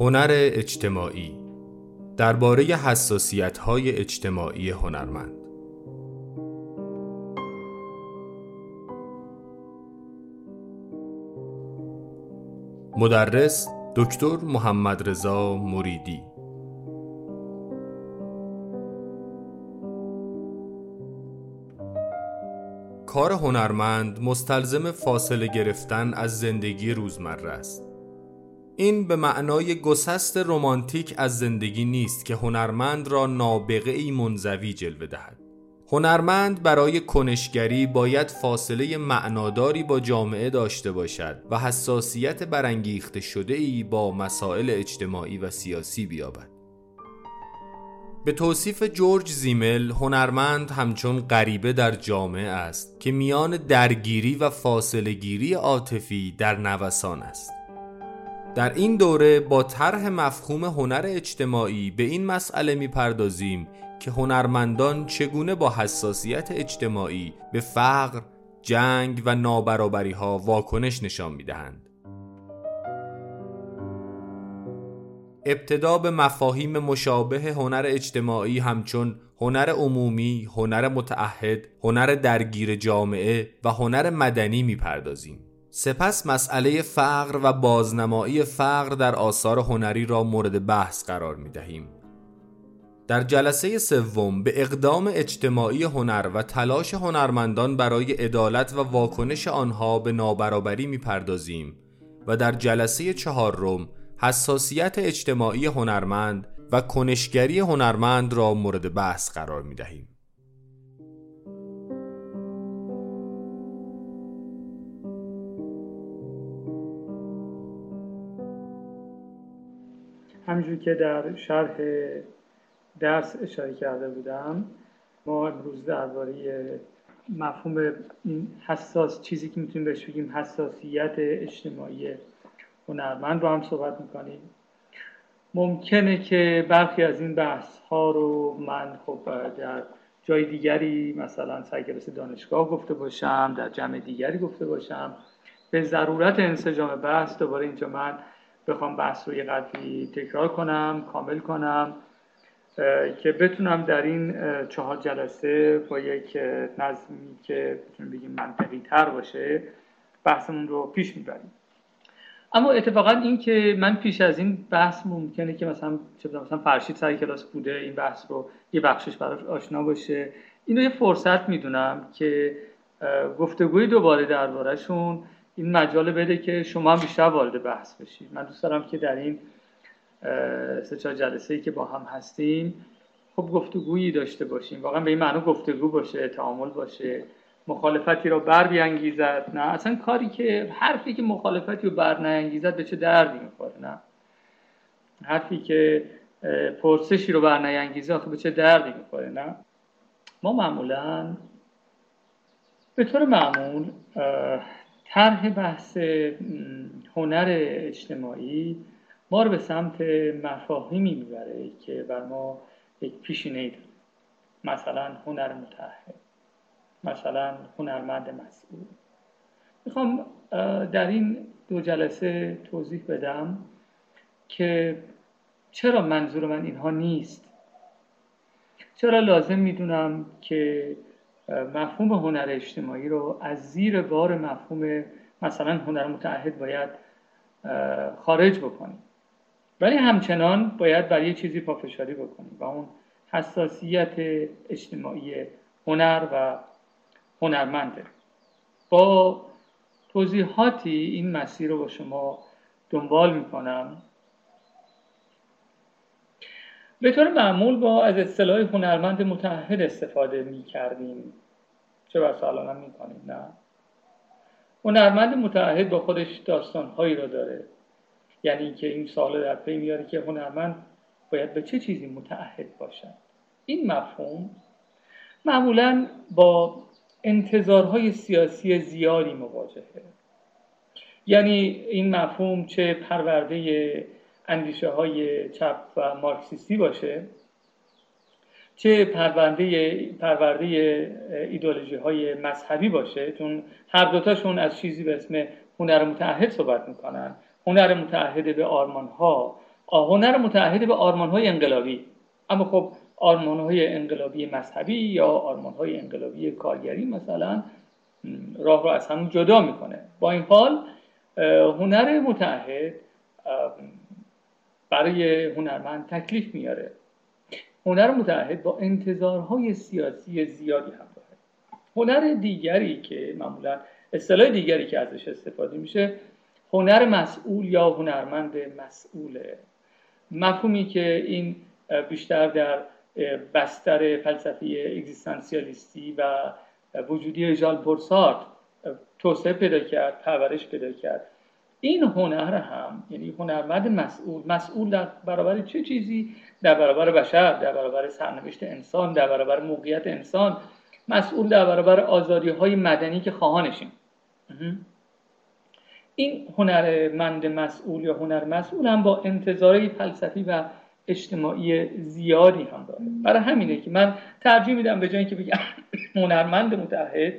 هنر اجتماعی درباره حساسیت های اجتماعی هنرمند. مدرس دکتر محمد رضا مریدی کار هنرمند مستلزم فاصله گرفتن از زندگی روزمره است. این به معنای گسست رمانتیک از زندگی نیست که هنرمند را نابغه ای منزوی جلوه دهد. هنرمند برای کنشگری باید فاصله معناداری با جامعه داشته باشد و حساسیت برانگیخته شده ای با مسائل اجتماعی و سیاسی بیابد. به توصیف جورج زیمل هنرمند همچون غریبه در جامعه است که میان درگیری و فاصله گیری عاطفی در نوسان است در این دوره با طرح مفهوم هنر اجتماعی به این مسئله می‌پردازیم که هنرمندان چگونه با حساسیت اجتماعی به فقر، جنگ و نابرابری ها واکنش نشان می‌دهند. ابتدا به مفاهیم مشابه هنر اجتماعی همچون هنر عمومی، هنر متعهد، هنر درگیر جامعه و هنر مدنی می‌پردازیم. سپس مسئله فقر و بازنمایی فقر در آثار هنری را مورد بحث قرار می دهیم. در جلسه سوم به اقدام اجتماعی هنر و تلاش هنرمندان برای عدالت و واکنش آنها به نابرابری می‌پردازیم و در جلسه چهارم حساسیت اجتماعی هنرمند و کنشگری هنرمند را مورد بحث قرار می دهیم. همجور که در شرح درس اشاره کرده بودم ما امروز درباره مفهوم این حساس چیزی که می‌تونیم بهش بگیم حساسیت اجتماعی هنرمند رو هم صحبت می‌کنیم ممکنه که برخی از این بحث ها رو من خب در جای دیگری مثلا سرکلاس دانشگاه گفته باشم در جمع دیگری گفته باشم. به ضرورت انسجام بحث دوباره اینجا من بخوام بحث رو یه قدری تکرار کنم کامل کنم که بتونم در این چهار جلسه با یک نظمی که بتونیم بگیم منطقی تر باشه بحثمون رو پیش می‌بریم. اما اتفاقا این که من پیش از این بحث ممکنه که مثلا چه مثلا فرشید سر کلاس بوده این بحث رو یه بخشش براش آشنا باشه. اینو یه فرصت می‌دونم که گفتگوی دوباره دربارهشون این مجال بده که شما هم بیشتر وارد بحث بشید من دوست دارم که در این سه چهار جلسه ای که با هم هستیم خب گفتگویی داشته باشیم. واقعا به این معنی گفتگو باشه تعامل باشه. مخالفتی رو بر بیانگیزد نه؟ اصلا کاری که حرفی که مخالفتی رو بر نینگیزد به چه دردی می‌خوره نه؟ حرفی که پرسشی رو بر نینگیزه آخه به چه دردی می‌خوره نه؟ ما معمولا به طور معمول طرح بحث هنر اجتماعی ما رو به سمت مفاهیمی می‌بره که بر ما یک پیشینه داره. مثلا هنر متحد. مثلا هنرمند مسئول. می‌خوام در این دو جلسه توضیح بدم که چرا منظور من اینها نیست. چرا لازم می‌دونم که مفهوم هنر اجتماعی رو از زیر بار مفهوم مثلا هنر متعهد باید خارج بکنیم. ولی همچنان باید برای چیزی پافشاری بکنیم و اون حساسیت اجتماعی هنر و هنرمنده. با توضیحاتی این مسیر رو با شما دنبال می‌کنم. به طور معمول با از اصطلاح هنرمند متحد استفاده می کردیم چه بسا الان هم می کنیم نه. هنرمند متحد با خودش داستانهایی رو داره. یعنی که این سال در پی میاره که هنرمند باید به چه چیزی متعهد باشد. این مفهوم معمولا با انتظارهای سیاسی زیادی مواجهه. یعنی این مفهوم چه پرورده اندیشه های چپ و مارکسیستی باشه چه پرونده پرورده ایدولوژی های مذهبی باشه چون هر دوتاشون از چیزی به اسم هنر متعهد صحبت می‌کنن. هنر متعهد به آرمان ها هنر متعهد به آرمان های انقلابی. اما خب آرمان های انقلابی مذهبی یا آرمان های انقلابی کارگری مثلا راه رو از هم جدا می‌کنه. با این حال هنر متعهد برای هنرمند تکلیف میاره هنر متعهد با انتظارهای سیاسی زیادی همراهه هنر دیگری که معمولا اصطلاح دیگری که ازش استفاده میشه هنر مسئول یا هنرمند مسئوله. مفهومی که این بیشتر در بستر فلسفه اگزیستانسیالیستی و وجودی ژال پورسارت توسعه پیدا کرد پرورش پیدا کرد. این هنر هم یعنی هنرمند مسئول مسئول در برابر چه چیزی؟ در برابر بشر در برابر سرنوشت انسان در برابر موقعیت انسان. مسئول در برابر آزادی های مدنی که خواهانشیم. این هنرمند مسئول یا هنر مسئول هم با انتظاری فلسفی و اجتماعی زیادی هم داره. برای همینه که من ترجیح میدم به جایی که بگم هنرمند متحد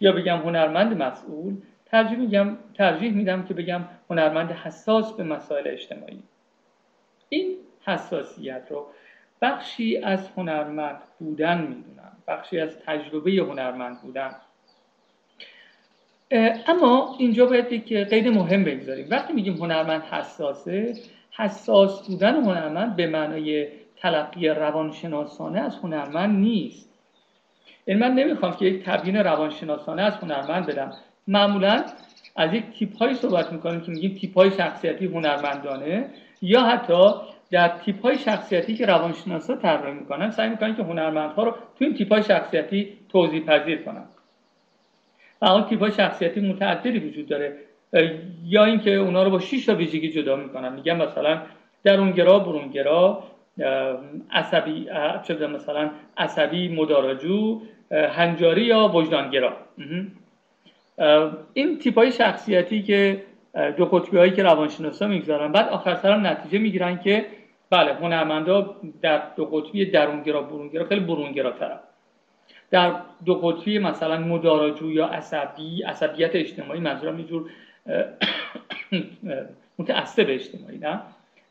یا بگم هنرمند مسئول ترجیح میگم ترجیح میدم که بگم هنرمند حساس به مسائل اجتماعی. این حساسیت رو بخشی از هنرمند بودن می‌دونم. بخشی از تجربه هنرمند بودن. اما اینجا باید که قید مهم بگذاریم. وقتی میگیم هنرمند حساسه حساس بودن هنرمند به معنای تلقی روانشناسانه از هنرمند نیست. یعنی من نمی‌خوام که یک تبیین روانشناسانه از هنرمند بدم. معمولا از یک تیپ هایی صحبت می‌کنیم که میگیم تیپ های شخصیتی هنرمندانه یا حتی در تیپ های شخصیتی که روانشناسا طراحی می‌کنن سعی می‌کنن که هنرمندها رو تو این تیپ های شخصیتی توضیح پذیر کنن. و اون تیپ های شخصیتی متعددی وجود داره. یا اینکه اونا رو با 6 تا ویژگی جدا می‌کنن. میگن مثلا درونگرا برونگرا عصبی مثلا عصبی مدارجو هنجاری یا وجدانگرا این تیپ های شخصیتی که دو قطبی هایی که روانشناسا می‌گذارن بعد آخر سرم نتیجه می‌گیرن که بله هنرمندا در دو قطبی درونگرا برونگرا خیلی برونگرا در دو قطبی مثلا مداراجو یا عصبی عصبیت اجتماعی منظورم یه جور متعصب اجتماعی نه؟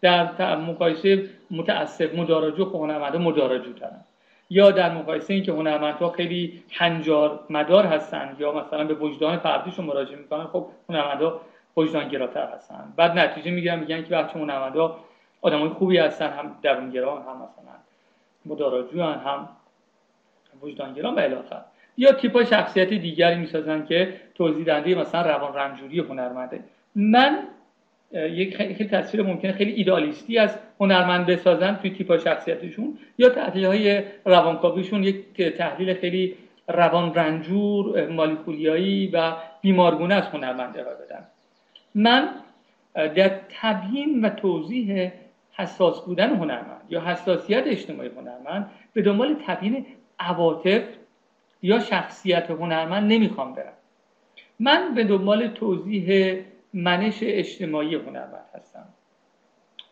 در مقایسه متعصب مداراجو خب هنرمندا مداراجو ترن یا در مقایسه اینکه هنرمندها خیلی هنجار مدار هستن یا مثلا به وجدان فردیشون مراجعه می‌کنن خب هنرمندا وجدان گراتر هستن. بعد نتیجه می‌گیرن میگن که بچه هنرمندا آدمای خوبی هستن هم درونگرا هم مثلا مداراجو هم وجدانگرا و الی یا تیپ شخصیت دیگری می‌سازن که توضیح دهنده مثلا روان رنجوری هنرمنده. من یک خیلی تصویر ممکنه خیلی ایدالیستی از هنرمند بسازن توی تیپ شخصیتشون یا تحلیل های روانکاویشون یک تحلیل خیلی روان رنجور مالیکولیایی و بیمارگونه از هنرمند ارائه بدن من در تبیین و توضیح حساس بودن هنرمند یا حساسیت اجتماعی هنرمند به دنبال تبیین عواطف یا شخصیت هنرمند نمی‌خوام برم. من به دنبال توضیح منش اجتماعی هنرمند هستم.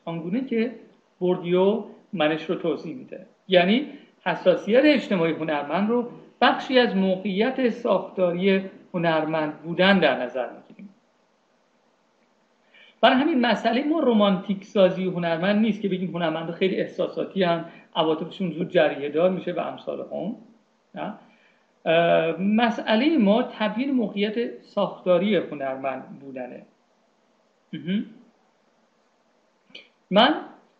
آنگونه که بردیو منش رو توضیح میده. یعنی حساسیت اجتماعی هنرمند رو بخشی از موقعیت ساختاری هنرمند بودن در نظر می‌گیریم. برای همین مسئله ما رومانتیک سازی هنرمند نیست که بگیم هنرمند خیلی احساساتی هم عواطفشون زود جریه دار میشه و امثال هم مسئله ما تبیین موقعیت ساختاری هنرمند بودنه. من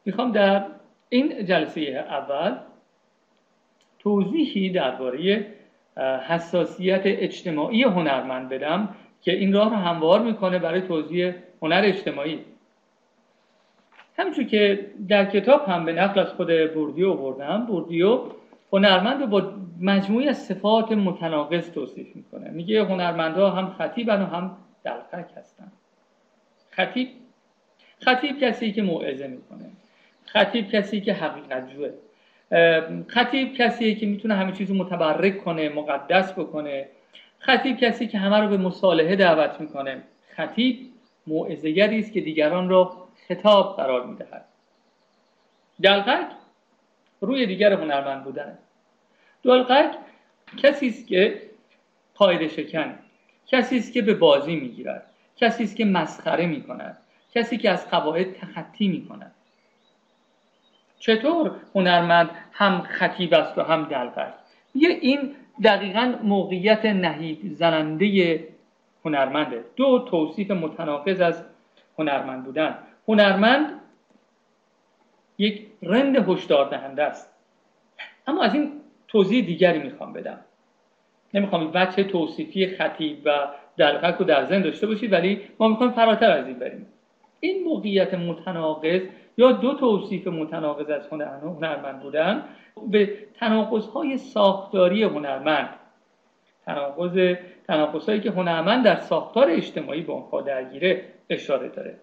می‌خوام در این جلسه اول توضیحی درباره حساسیت اجتماعی هنرمند بدم که این راه رو هموار می‌کنه برای توضیح هنر اجتماعی. همینطور که در کتاب هم به نقل از خود بوردیو بردم بوردیو هنرمند رو با مجموعی از صفات متناقض توصیف می‌کنه. میگه هنرمندها هم خطیبن و هم دلقک هستن. خطیب خطیب کسی که موعظه می‌کنه. خطیب کسی که حقیقت جوه. خطیب کسی که می‌تونه همه چیز رو متبرک کنه مقدس بکنه. خطیب کسی که همه رو به مصالحه دعوت می‌کنه. خطیب موعظه‌گری است که دیگران رو خطاب قرار می‌دهد. دلقک روی دیگر هنرمند بودن. دلقک کسی است که قاعده شکن کسی است که به بازی می‌گیرد کسی است که مسخره می‌کند کسی که از قواعد تخطی می‌کند. چطور هنرمند هم خطیب است و هم دلقک یه این دقیقا موقعیت نهیب زننده هنرمنده. دو توصیف متناقض از هنرمند بودن. هنرمند یک رند هشدار دهنده است. اما از این توضیح دیگری می‌خوام بدم. نمی‌خوام بچه توصیفی خطیب و دلقک رو در ذهن داشته باشید ولی ما می‌خوایم فراتر از این بریم. این موقعیت متناقض یا دو توصیف متناقض از هنرمند بودن به تناقض ساختاری هنرمند. تناقض تناقض هایی که هنرمند در ساختار اجتماعی با آنها درگیره اشاره داره.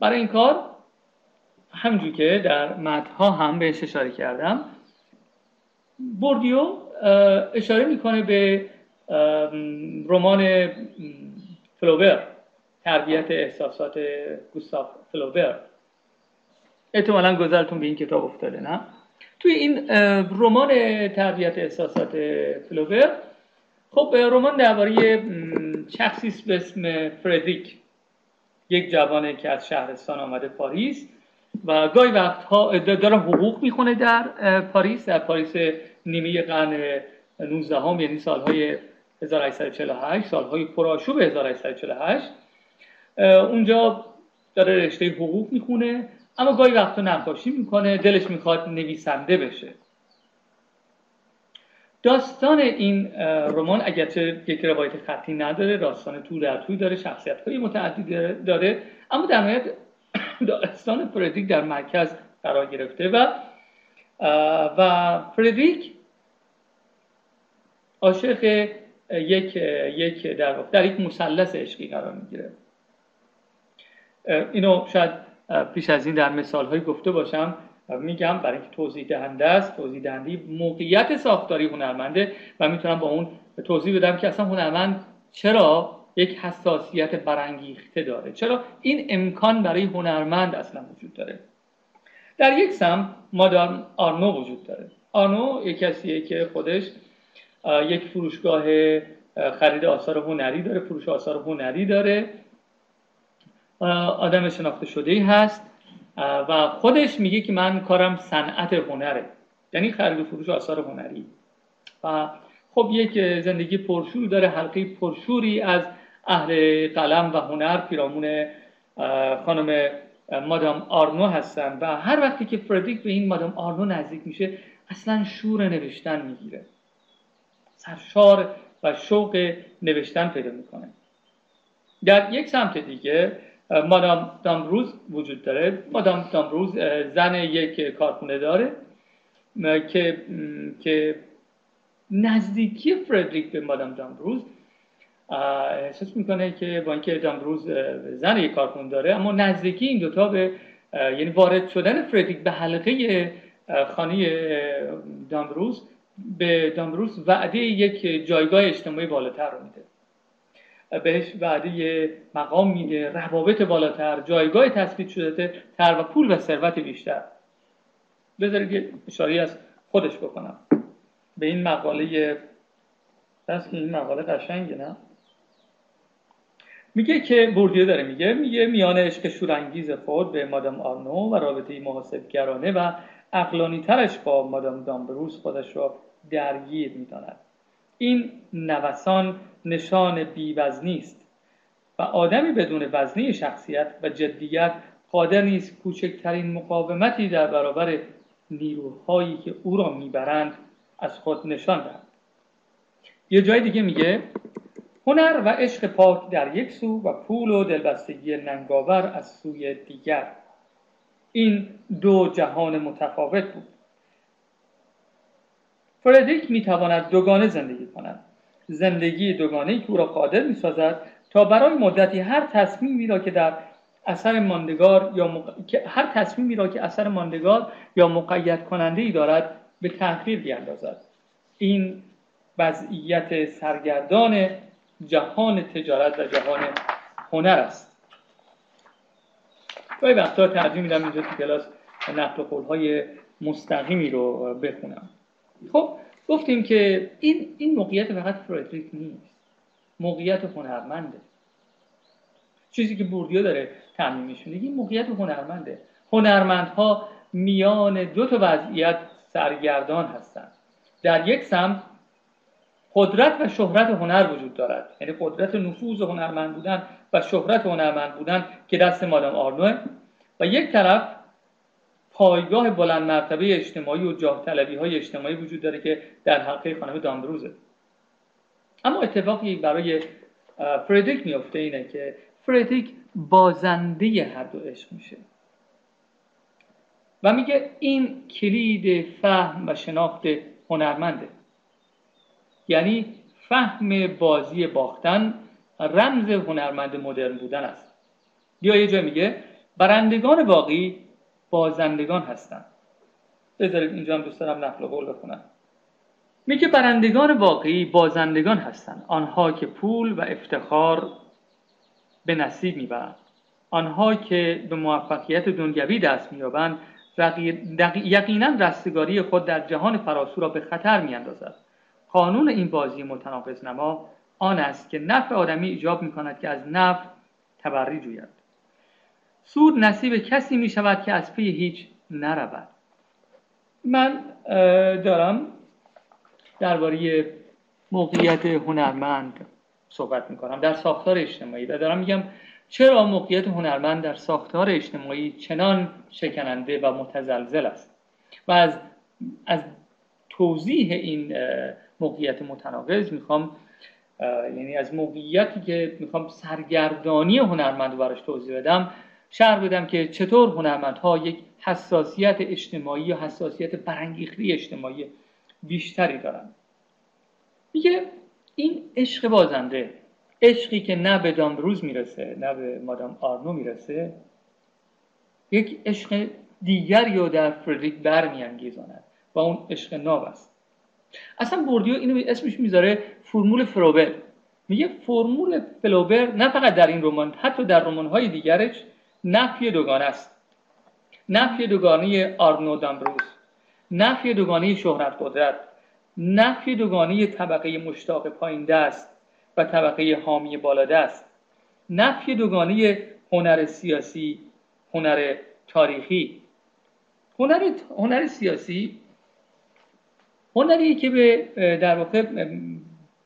برای این کار همجور که در متنها هم بهش اشاره کردم بوردیو اشاره می‌کنه به رمان فلوبر تربیت احساسات گوستاف فلوبر احتمالا گذرتون به این کتاب افتاده نه؟ توی این رمان تربیت احساسات فلوبر خب رمان درباره شخصی به اسم فردریک یک جوانه که از شهرستان آمده پاریس. و گاهی وقتها داره حقوق می‌خونه در پاریس در پاریس نیمه قرن 19 هم یعنی سالهای 1848 سالهای پرآشوب 1848 اونجا داره رشته حقوق می‌خونه اما گاهی وقتا نقاشی می‌کنه دلش می‌خواد نویسنده بشه. داستان این رمان اگرچه یک روایت خطی نداره داستان تو در توی داره شخصیت های متعددی داره اما در نهایت داستان فردریک در مرکز قرار گرفته و و فردریک عاشق یک یک در در یک مثلث عشقی قرار می‌گیره. اینو شاید پیش از این در مثال های گفته باشم میگم برای اینکه توضیح دهنده است. توضیح دهنده موقعیت ساختاری هنرمنده و می‌تونم با اون توضیح بدم که اصلا هنرمند چرا یک حساسیت برانگیخته داره. چرا؟ این امکان برای هنرمند اصلا وجود داره. در یک سم مادام آرنو وجود داره. آرنو یک کسیه که خودش یک فروشگاه خرید آثار هنری داره فروش آثار هنری داره. آدم شناخته شده هست. و خودش میگه که من کارم صنعت هنره. یعنی خرید و فروش آثار هنری. و خب یک زندگی پرشور داره حلقه پرشوری از اهل قلم و هنر پیرامون خانم مادام آرنو هستن و هر وقتی که فردریک به این مادام آرنو نزدیک میشه اصلا شور نوشتن می‌گیره. سرشار و شوق نوشتن پیدا می‌کنه. در یک سمت دیگه مادام دامروز وجود داره. مادام دامروز زن یک کارخونه داره که که نزدیکی فردریک به مادام دامروز احساس می‌کنه که با اینکه دامروز زن یک کارخونه داره اما نزدیکی این دوتا به یعنی وارد شدن فردریک به حلقه خانه دامروز به دامروز وعده یک جایگاه اجتماعی بالاتر رو میده. بهش وعده مقام میده روابط بالاتر جایگاه تثبیت شده تر و پول و ثروت بیشتر. بذارید یه اشاره از خودش بکنم. به این مقاله دست این مقاله قشنگه نه؟ میگه که بوردیو داره میگه میگه میان عشق شورانگیز خود به مادام آرنو و رابطه محاسبگرانه و اقلانی ترش با مادام دامبروس خودش را درگیر می‌داند. این نوسان نشان بیوزنی است و آدمی بدون وزنی شخصیت و جدیت قادر نیست کوچکترین مقاومتی در برابر نیروهایی که او را می‌برند از خود نشان دهد. یه جای دیگه میگه هنر و عشق پاک در یک سو و پول و دلبستگی ننگاور از سوی دیگر. این دو جهان متفاوت بود. فردریک می‌تواند دوگانه زندگی کند. زندگی دوگانه که او را قادر می‌سازد تا برای مدتی هر تصمیمی را که در اثر ماندگار یا هر تصمیمی را که اثر ماندگار یا مقید کننده ای دارد به تغییر بیاندازد. این وضعیت سرگردان جهان تجارت و جهان هنر است. گاهی وقتا ترجیح میدم اینجا تو کلاس نقل مستقیمی رو بخونم. خب گفتیم که این این موقعیت فقط فرودریک نیست. موقعیت هنرمنده. چیزی که بوردیو داره تعمین میشونه این موقعیت هنرمنده. هنرمندها میان دو تا وضعیت سرگردان هستند در یک سمت قدرت و شهرت هنر وجود دارد. یعنی قدرت نفوذ هنرمند بودن و شهرت هنرمند بودن که دست مادام آرنوه. و یک طرف پایگاه بلند مرتبه اجتماعی و جاه طلبی های اجتماعی وجود داره که در حلقه خانم دامبروزه. اما اتفاقی برای فردریک میفته اینه که فردریک بازنده هر دو عشق میشه. و میگه این کلید فهم و شناخت هنرمنده. یعنی فهم بازی باختن رمز هنرمند مدرن بودن است. یا یه جای میگه برندگان باقی بازندگان هستند بذارید اینجا هم دوست دارم نقل قول بخونم. میگه برندگان واقعی بازندگان هستند آنها که پول و افتخار به نصیب می‌برند. آنها که به موفقیت دنیوی دست مییابند یقینا رستگاری خود در جهان فراسو را به خطر میاندازد. قانون این بازی متناقض نما آن است که نفع آدمی ایجاب می کند که از نفع تبری جوید. سود نصیب کسی می شود که از پی هیچ نرود. من دارم درباره موقعیت هنرمند صحبت می کنم در ساختار اجتماعی و دارم میگم چرا موقعیت هنرمند در ساختار اجتماعی چنان شکننده و متزلزل است؟ و از, از توضیح این موقعیت متناقض. می‌خوام یعنی از موقعیتی که می‌خوام سرگردانی هنرمند براش توضیح بدم شرح بدم که چطور هنرمندها یک حساسیت اجتماعی یا حساسیت برانگیخته اجتماعی بیشتری دارن. میگه این عشق بازنده عشقی که نه به دامبروز می‌رسه نه به مادام آرنو می‌رسه یک عشق دیگر یا در فردریک برمیانگیزاند و اون عشق ناب است. اصلا بوردیو اینو اسمش می‌ذاره فرمول فروبر میگه فرمول فلوبر نه فقط در این رمان حتی در های دیگرش نفی دوگانه است. نفی دوگانه آرنو دامبروز نفی دوگانه شهرت قدرت نفی دوگانه طبقه مشتاق پایین دست و طبقه حامی بالا دست نفی دوگانه هنر سیاسی هنر تاریخی. هنر, هنر سیاسی هنری که به در واقع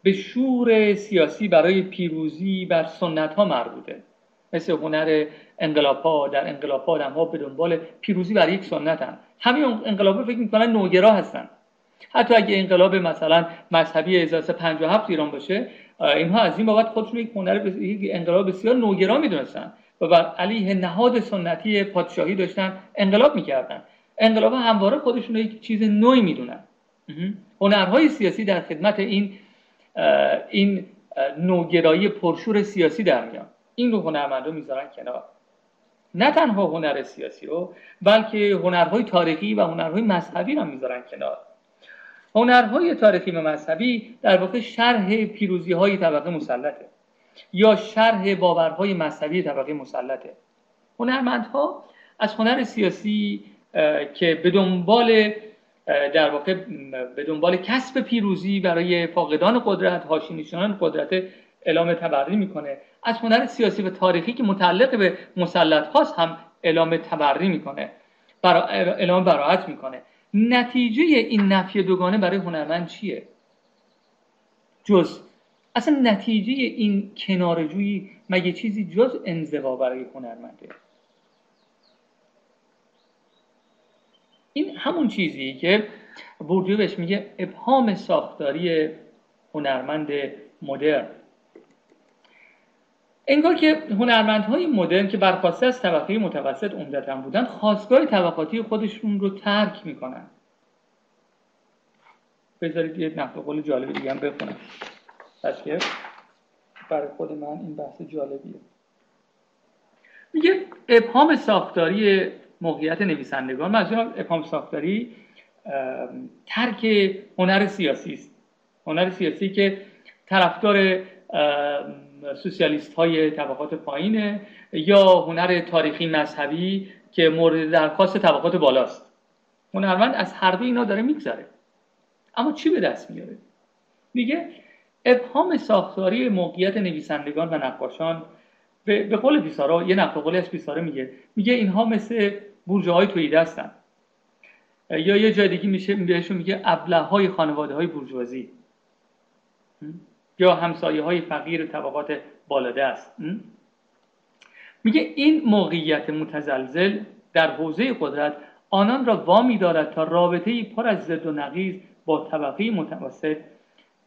به شور سیاسی برای پیروزی بر سنت ها مربوطه. مثل هنر انقلاب ها در انقلاب ها آدم ها به دنبال پیروزی برای یک سنت هم همین انقلاب فکر می‌کنن نوگرا هستن. حتی اگه انقلاب مثلا مذهبی 1357 ایران باشه اینها از این بابت خودشون یک هنر یک انقلاب بسیار نوگرا می‌دونستن و بر علیه نهاد سنتی پادشاهی داشتن انقلاب می‌کردن. انقلاب همواره خودشون یک چیز نوعی می‌دونن. هنرهای سیاسی در خدمت این این نوگرایی پرشور سیاسی در میان. این رو هنرمندان می‌ذارن کنار. نه تنها هنر سیاسی رو بلکه هنرهای تاریخی و هنرهای مذهبی رو می‌ذارن کنار. هنرهای تاریخی و مذهبی در واقع شرح پیروزی های طبقه مسلطه یا شرح باورهای مذهبی طبقه مسلطه. هنرمندها از هنر سیاسی که به دنبال در واقع به دنبال کسب پیروزی برای فاقدان قدرت هاشینیشان قدرت اعلام تبری می‌کنه. از هنر سیاسی و تاریخی که متعلق به مسلط هاست هم اعلام تبری می‌کنه برا اعلام براعت می‌کنه. نتیجه این نفی دوگانه برای هنرمند چیه؟ جز اصلا نتیجه این کنارجویی مگه چیزی جز انزوا برای هنرمنده؟ این همون چیزی که بوردیو بهش میگه ابهام ساختاری هنرمند مدرن. انگار که هنرمندهای مدرن که برخواسته از طبقه متوسط عمدتا بودن خواستگاه طبقاتی خودشون رو ترک می‌کنن. بذارید یه نقل قول جالبی دیگه هم بخونم. که برای خود من این بحث جالبیه. میگه ابهام ساختاری موقعیت نویسندگان منظورم ابهام ساختاری ترک هنر سیاسی است. هنر سیاسی که طرفدار سوسیالیست های طبقات پایینه یا هنر تاریخی مذهبی که مورد درخواست طبقات بالاست. هنرمند از هر دو اینا داره میگذره. اما چی به دست میاره؟ میگه ابهام ساختاری موقعیت نویسندگان و نقاشان به, قول بیسارا یه نقل قولی از بیساره میگه. میگه اینها مثل بورژه های تویده هستن. یا یه جای دیگه میشه بهشون میگه ابله های خانواده های بورژوازی یا همسایه های فقیر طبقات بالاده است. میگه این موقعیت متزلزل در حوزه قدرت آنان را وامی دارد تا رابطه پر از زد و نقیز با طبقه متوسط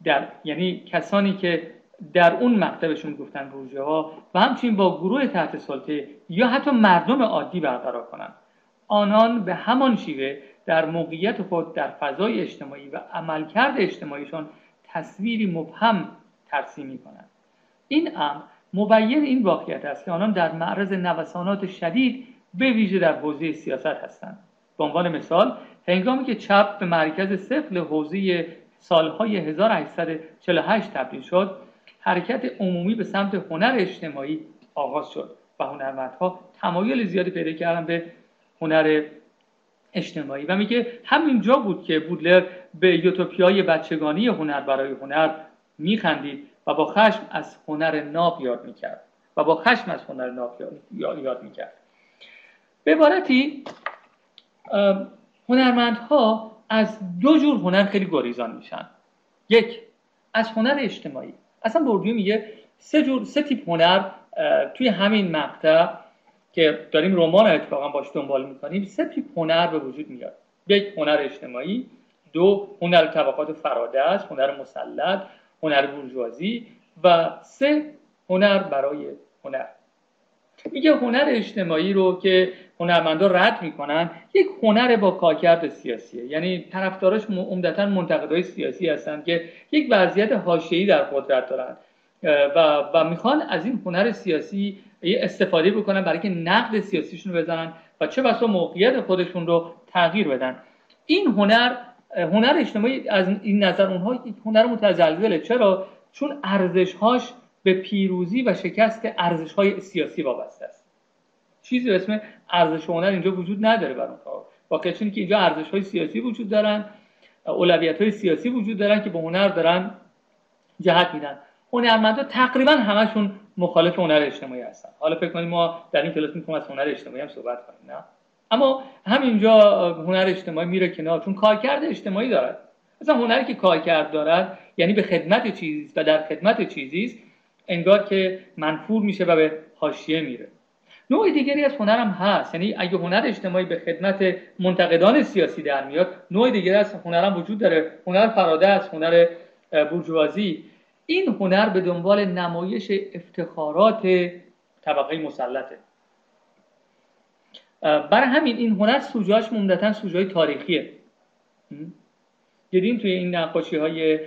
در یعنی کسانی که در اون مکتبشون گفتن ها و همچنین با گروه تحت سلطه یا حتی مردم عادی برقرار کنند آنان به همان شیوه در موقعیت خود در فضای اجتماعی و عملکرد اجتماعیشان تصویری مبهم ترسیم می کنند این امر مبین این واقعیت است که آنان در معرض نوسانات شدید به ویژه در حوزه سیاست هستند. به عنوان مثال هنگامی که چپ به مرکز سفل حوزه سالهای 1848 تبدیل شد حرکت عمومی به سمت هنر اجتماعی آغاز شد و هنرمندها تمایل زیادی پیدا کردن به هنر اجتماعی. و میگه همینجا بود که بودلر به یوتوپیای بچگانی هنر برای هنر میخندید و با خشم از هنر ناب یاد می‌کرد. و با خشم از هنر ناب یاد می‌کرد. به عبارتی هنرمندها از دو جور هنر خیلی گریزان میشن. یک از هنر اجتماعی. اصلا بردیو میگه سه جور سه تیپ هنر توی همین مقطع که داریم رمان اتفاقا باش دنبال می‌کنیم سه تیپ هنر به وجود میاد. یک هنر اجتماعی دو هنر طبقات فراده است هنر مسلط هنر بورژوازی و سه هنر برای هنر. میگه هنر اجتماعی رو که هنرمندا رد می‌کنن یک هنر با کارکرد سیاسیه. یعنی طرفداراش عمدتا منتقدای سیاسی هستن که یک وضعیت حاشیه‌ای در قدرت دارن. و, و می‌خوان از این هنر سیاسی استفاده بکنن برای که نقد سیاسیشون رو بزنن و چه بسا موقعیت خودشون رو تغییر بدن. این هنر هنر اجتماعی از این نظر اونها هنر متزلزله. چرا؟ چون ارزشهاش به پیروزی و شکست ارزشهای سیاسی وابسته است. چیزی به اسم ارزش هنر اینجا وجود نداره بر اون واقعا که اینجا ارزش های سیاسی وجود دارن اولویت های سیاسی وجود دارن که به هنر دارن جهت میدن. هنرمندا تقریبا همشون مخالف هنر اجتماعی هستن. حالا فکر کنید ما در این کلاس می‌تونیم از هنر اجتماعی هم صحبت کنیم نه؟ اما همینجا هنر اجتماعی میره کنار چون کارکرد اجتماعی دارد. مثلا هنری که کارکرد دارد یعنی به خدمت چیزی و در خدمت چیزی انگار که منفور میشه و به حاشیه میره. نوع دیگری از هنر هم هست. یعنی اگه هنر اجتماعی به خدمت منتقدان سیاسی در میاد نوع دیگری از هنر هم وجود داره. هنر فراده است هنر بورژوازی این هنر به دنبال نمایش افتخارات طبقه مسلطه. برای همین این هنر سوژهاش عمدتا سوژه تاریخیه. دیدیم توی این نقاشی های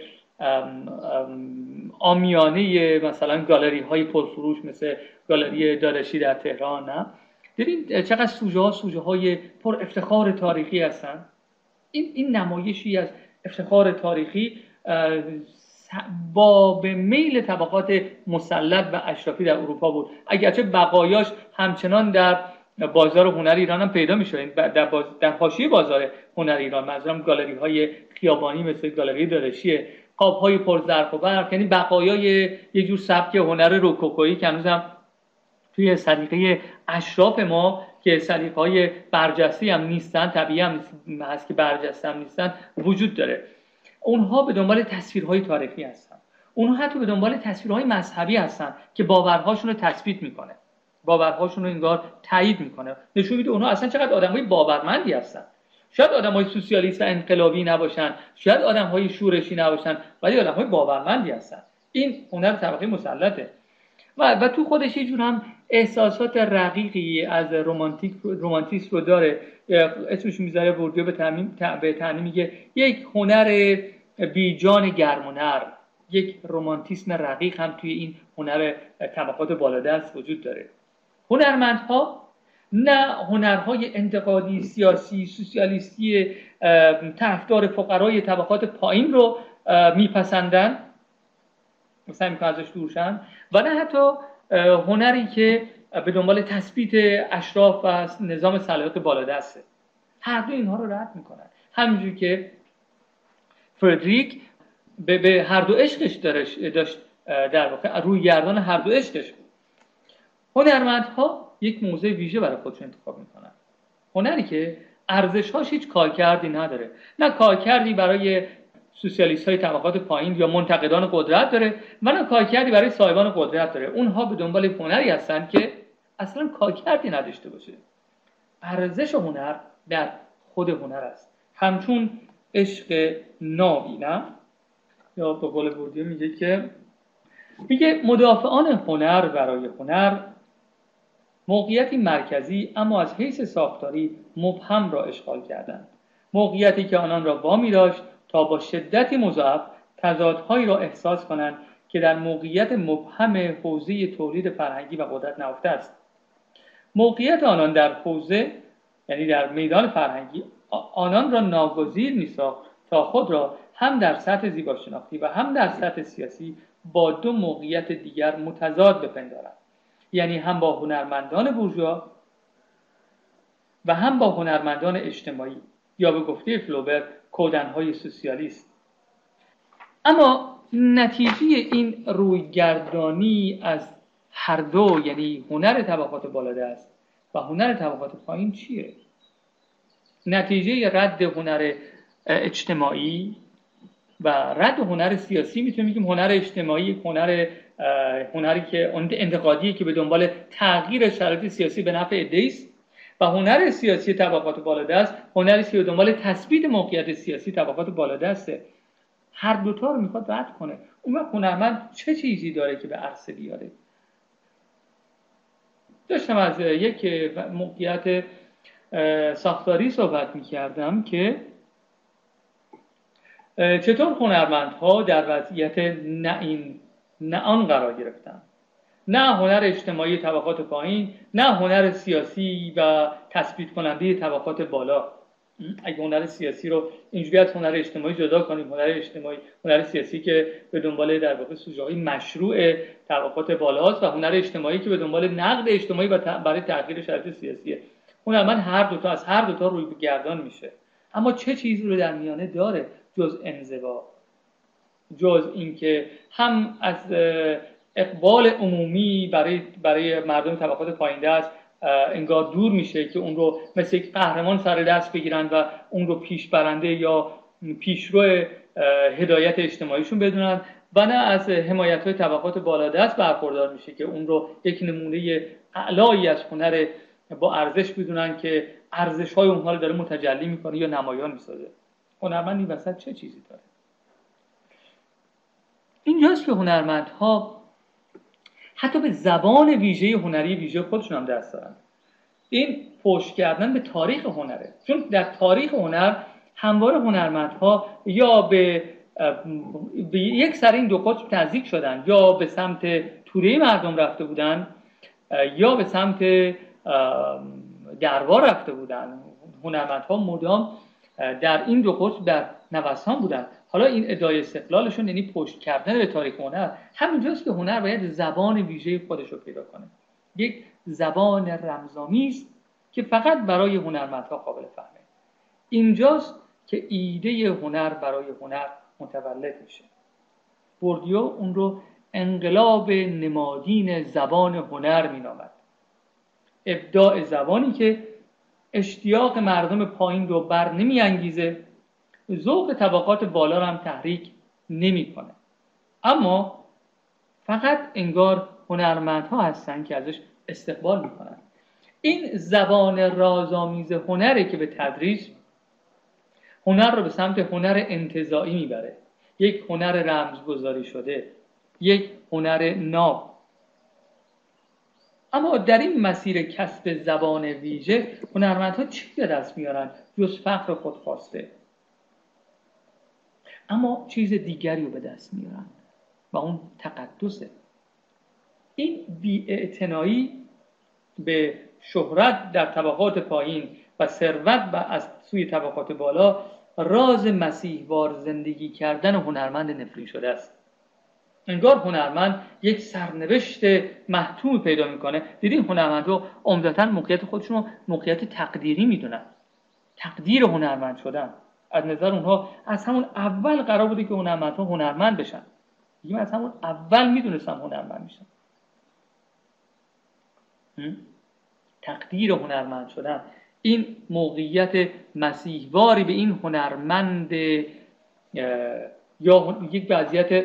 آمیانه مثلا گالری های پرفروش مثل گالری دارشی در تهران نه؟ دیدین چقدر سوژه ها سوژه های پر افتخار تاریخی هستن؟ این این نمایشی از افتخار تاریخی با به میل طبقات مسلط و اشرافی در اروپا بود. اگرچه بقایاش همچنان در بازار هنر ایران هم پیدا می در, در حاشیه بازار هنر ایران منظورم گالری های خیابانی مثل گالری دارشیه قاب های پرزرق و برق یعنی بقایای یه جور سبک هنر روکوکویی که هنوزم توی سلیقه اشراف ما که سلیقه های برجسته هم نیستن طبیعی هم هست که برجسته هم نیستن وجود داره. اونها به دنبال تصویرهای تاریخی هستن. اونها حتی به دنبال تصویرهای مذهبی هستن که باورهاشون رو تثبیت می‌کنه. باورهاشون رو انگار تایید می‌کنه. نشون میده اونها اصلا چقدر آدمای باورمندی هستن. شاید آدم های سوسیالیست و انقلابی نباشن شاید آدم های شورشی نباشن ولی آدم های باورمندی هستن. این هنر طبقه مسلطه. و, و تو خودش یه جور هم احساسات رقیقی از رومانتیک رومانتیسم رو داره. اسمش می‌ذاره وردیو به تعمیم به میگه یک هنر بیجان نرم. یک رومانتیسم رقیق هم توی این هنر طبقات بالادست وجود داره. هنرمندها نه هنرهای انتقادی سیاسی سوسیالیستی طرفدار فقرای طبقات پایین رو میپسندن. مثلا می‌کنن ازش دورشن و نه حتی هنری که به دنبال تثبیت اشراف و نظام صلاحیت بالادسته. هر دو اینها رو رد می‌کنن. همینجور که فردریک به, به هر دو عشقش داشت در واقع روی گردان هر دو عشقش بود. هنرمندها یک موضع ویژه برای خودشون انتخاب می‌کنن هنری که ارزشهاش هیچ کارکردی نداره. نه کارکردی برای سوسیالیست های طبقات پایین یا منتقدان قدرت داره و نه کارکردی برای صاحبان قدرت داره. اونها به دنبال هنری هستن که اصلا کارکردی نداشته باشه. ارزش هنر در خود هنر است. همچون عشق ناوی نه یا به قول میگه که میگه مدافعان هنر برای هنر موقعیتی مرکزی اما از حیث ساختاری مبهم را اشغال کردند. موقعیتی که آنان را وامی داشت تا با شدتی مضاعف تضادهایی را احساس کنند که در موقعیت مبهم حوزه تولید فرهنگی و قدرت نهفته است. موقعیت آنان در حوزه یعنی در میدان فرهنگی آنان را ناگزیر میساخت تا خود را هم در سطح زیباشناختی و هم در سطح سیاسی با دو موقعیت دیگر متضاد بپندارند یعنی هم با هنرمندان بورژوا و هم با هنرمندان اجتماعی یا به گفته فلوبر کودنهای سوسیالیست. اما نتیجه این رویگردانی از هر دو یعنی هنر طبقات بالادست و هنر طبقات پایین چیه؟ نتیجه رد هنر اجتماعی و رد هنر سیاسی می‌تونیم بگیم هنر اجتماعی هنر هنری که انتقادی که به دنبال تغییر شرایط سیاسی به نفع ایدئیست و هنر سیاسی طبقات بالادست هنری که به دنبال تثبیت موقعیت سیاسی طبقات بالادسته هر دوتا رو می‌خواد رد کنه. اون وقت هنرمند چه چیزی داره که به عرصه بیاره؟ داشتم از یک موقعیت ساختاری صحبت می‌کردم که چطور هنرمندها در وضعیت نه این نه آن قرار گرفتن نه هنر اجتماعی طبقات پایین نه هنر سیاسی و تثبیت کننده طبقات بالا. اگه هنر سیاسی رو اینجوری از هنر اجتماعی جدا کنیم هنر اجتماعی هنر سیاسی که به دنبال در واقع سوژه مشروع طبقات بالاست و هنر اجتماعی که به دنبال نقد اجتماعی و برای تغییر شرایط سیاسیه. هنرمند هر دوتا از هر دوتا روی گردان میشه. اما چه چیزی رو در میانه داره جز انزوا؟ جز اینکه هم از اقبال عمومی برای برای مردم طبقات پایین دست انگار دور میشه که اون رو مثل یک قهرمان سر دست بگیرن و اون رو پیش برنده یا پیشرو هدایت اجتماعیشون بدونن و نه از حمایت های طبقات بالادست برخوردار میشه که اون رو یک نمونه اعلایی از هنر با ارزش بدونن که ارزش های اونها رو داره متجلی می‌کنه یا نمایان می‌سازه. هنرمند این وسط چه چیزی داره؟ اینجاست که هنرمندها حتی به زبان ویژه هنری ویژه خودشون هم دست دارن. این پشت کردن به تاریخ هنره. چون در تاریخ هنر همواره هنرمندها یا به, به یک سر این دو قطب نزدیک شدن یا به سمت توره مردم رفته بودن یا به سمت دربار رفته بودن. هنرمندها مدام در این دو قطب در نوسان بودن حالا این ادعای استقلالشون یعنی پشت کردن به تاریخ هنر همینجاست که هنر باید زبان ویژه خودش رو پیدا کنه. یک زبان رمزامی است که فقط برای هنرمندها قابل فهمه. اینجاست که ایده هنر برای هنر متولد میشه. بوردیو اون رو انقلاب نمادین زبان هنر مینامد. ابداع زبانی که اشتیاق مردم پایین رو بر نمیانگیزه ذوق طبقات بالا رو هم تحریک نمی‌کنه. اما فقط انگار هنرمندها هستن که ازش استقبال می‌کنن. این زبان رازآمیز هنره که به تدریج هنر رو به سمت هنر انتظاعی می‌بره. یک هنر رمزگذاری شده یک هنر ناب. اما در این مسیر کسب زبان ویژه هنرمندها چی به دست میارن جز فخر خودخواسته؟ اما چیز دیگری رو به دست میارن و اون تقدسه. این بیاعتنایی به شهرت در طبقات پایین و ثروت و از سوی طبقات بالا راز مسیحوار زندگی کردن هنرمند نفرین شده است. انگار هنرمند یک سرنوشت محتوم پیدا می‌کنه. دیدین هنرمند رو عمدتا موقعیت خودشون رو موقعیت تقدیری می‌دونن. تقدیر هنرمند شدن. از نظر اونها از همون اول قرار بوده که هنرمندها هنرمند بشن. دیگه از همون اول می‌دونستم هنرمند میشن. تقدیر هنرمند شدن. این موقعیت مسیحواری به این هنرمند یا یک وضعیت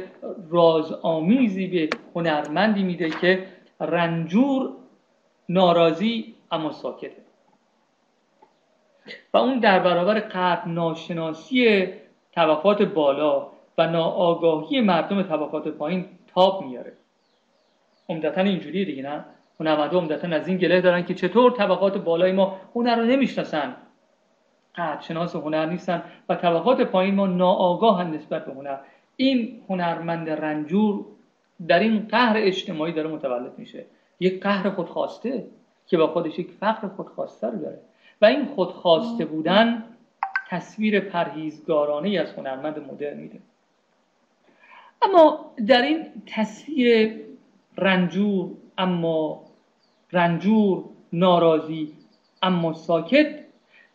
رازآمیزی به هنرمندی میده که رنجور ناراضی اما ساکته. و اون در برابر قطع ناشناسی طبقات بالا و ناآگاهی مردم طبقات پایین تاب میاره. عمدتا اینجوریه دیگه نه؟ هنرمندا عمدتا از این گله دارن که چطور طبقات بالای ما هنر رو نمی‌شناسن. قطع شناس هنر نیستن و طبقات پایین ما ناآگاه نسبت به هنر. این هنرمند رنجور در این قهر اجتماعی داره متولد میشه. یک قهر خودخواسته که با خودش یک فقر خودخواسته رو داره. و این خودخواسته بودن تصویر پرهیزگارانه از هنرمند مدرن میده. اما در این تصویر رنجور اما رنجور ناراضی اما ساکت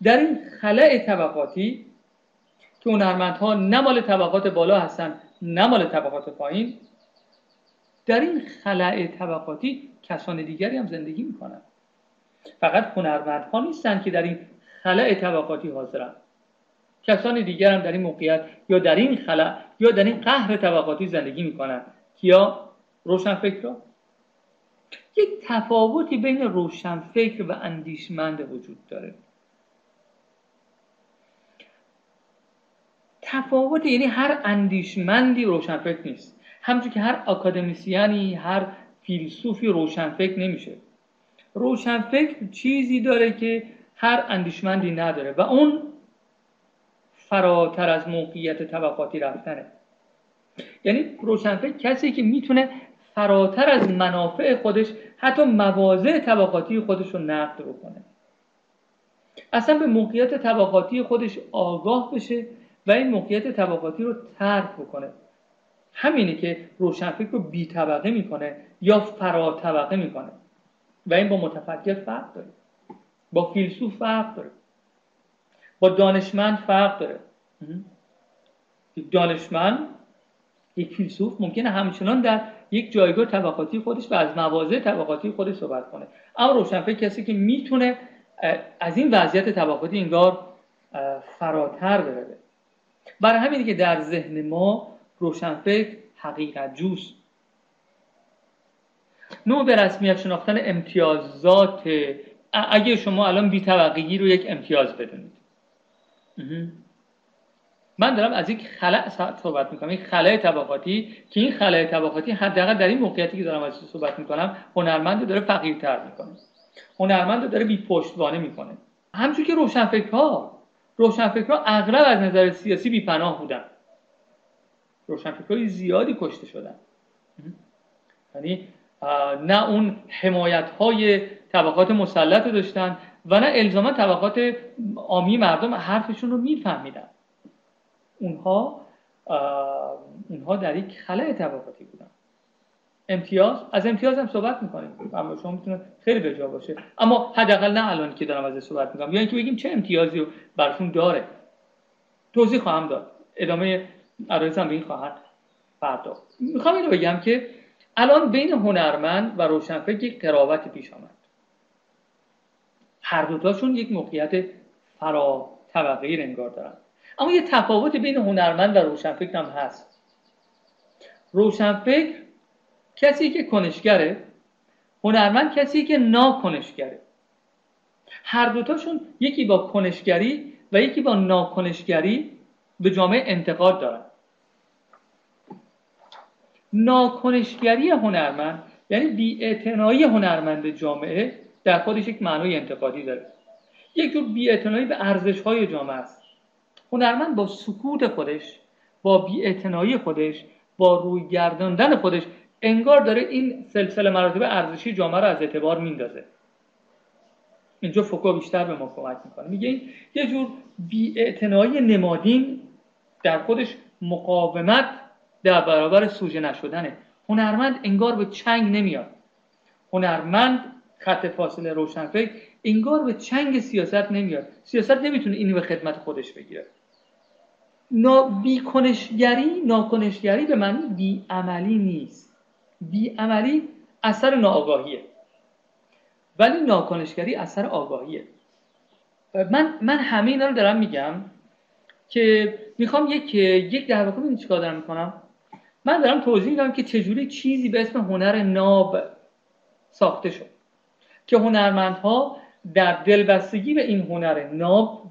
در این خلع طبقاتی که هنرمندها نه مال طبقات بالا هستن نه مال طبقات پایین در این خلع طبقاتی کسان دیگری هم زندگی می‌کنن. فقط هنرمندها نیستن که در این خلع طبقاتی حاضرن. کسان دیگر هم در این موقعیت یا در این خلع یا در این قهر طبقاتی زندگی می‌کنن. کیا؟ روشنفکرها یک تفاوتی بین روشنفکر و اندیشمند وجود داره. تفاوت یعنی هر اندیشمندی روشنفکر نیست. همچون که هر اکادمیسیانی هر فیلسوفی روشنفکر نمیشه. روشنفکر چیزی داره که هر اندیشمندی نداره و اون فراتر از موقعیت طبقاتی رفتنه. یعنی روشنفکر کسی که می‌تونه فراتر از منافع خودش حتی مواضع طبقاتی خودش رو نقد بکنه. اصلا به موقعیت طبقاتی خودش آگاه بشه و این موقعیت طبقاتی رو ترک بکنه. همینه که روشنفکر رو بی طبقه می‌کنه یا فرا طبقه می‌کنه. و این با متفکر فرق داره. با فیلسوف فرق داره. با دانشمند فرق داره. دانشمند یک فیلسوف ممکنه همچنان در یک جایگاه طبقاتی خودش و از مواضع طبقاتی خودش صحبت کنه. اما روشنفکر کسی که می‌تونه از این وضعیت طبقاتی انگار فراتر بره. برای همینه که در ذهن ما روشنفکر حقیقت جوست. نوع به رسمیت شناختن امتیازات اگه شما الان بی طبقگی رو یک امتیاز بدونید. من دارم از یک خلع صحبت می‌کنم یک خلع طبقاتی که این خلع طبقاتی حداقل در این موقعیتی که دارم از صحبت می‌کنم هنرمند داره فقیرتر می‌کنه. هنرمند داره بی پشتوانه می‌کنه. همچون که روشنفکرها روشنفکرها اغلب از نظر سیاسی بی پناه بودن. روشنفکرهای زیادی کشته شدن. یعنی نه اون حمایت های طبقات مسلط داشتن و نه الزاما طبقات عامی مردم حرفشون رو میفهمیدن. اونها اونها در یک خلای طبقاتی بودن. امتیاز از امتیاز هم صحبت می‌کنیم. اما شما می‌تونه خیلی به جا باشه. اما حداقل نه الان که دارم از صحبت می‌کنم. یا اینکه بگیم چه امتیازی رو برشون داره. توضیح خواهم داد. ادامه عرایزم به این خواهد پرداخت. می‌خوام این رو بگم که الان بین هنرمند و روشنفکر یک قرابت پیش آمد. هر دوتاشون یک موقعیت فرا طبقه انگار دارن. اما یه تفاوت بین هنرمند و روشنفکر هم هست. روشنفکر کسی که کنشگره هنرمند کسی که ناکنشگره. هر دوتاشون یکی با کنشگری و یکی با ناکنشگری به جامعه انتقاد دارن. ناکنشگری هنرمند یعنی بیاعتنایی هنرمند جامعه در خودش یک معنای انتقادی داره. یک جور بیاعتنایی به ارزش های جامعه است. هنرمند با سکوت خودش با بیاعتنایی خودش با روی گرداندن خودش انگار داره این سلسله مراتب ارزشی جامعه رو از اعتبار میندازه. اینجا فوکو بیشتر به ما کمک می‌کنه. میگه این یه جور بیاعتنایی نمادین در خودش مقاومت در برابر سوژه نشدنه. هنرمند انگار به چنگ نمیاد. هنرمند خط فاصله روشنفکر انگار به چنگ سیاست نمیاد. سیاست نمی‌تونه اینو به خدمت خودش بگیره. نا بیکنشگری ناکنشگری به معنی بیعملی نیست. بیعملی اثر ناآگاهیه. ولی ناکنشگری اثر آگاهیه. من من همه اینا رو دارم میگم که می‌خوام یک یک در واقع چیکار دارم می‌کنم. من دارم توضیح میدم که چجوری چیزی به اسم هنر ناب ساخته شد. که هنرمندها در دلبستگی به این هنر ناب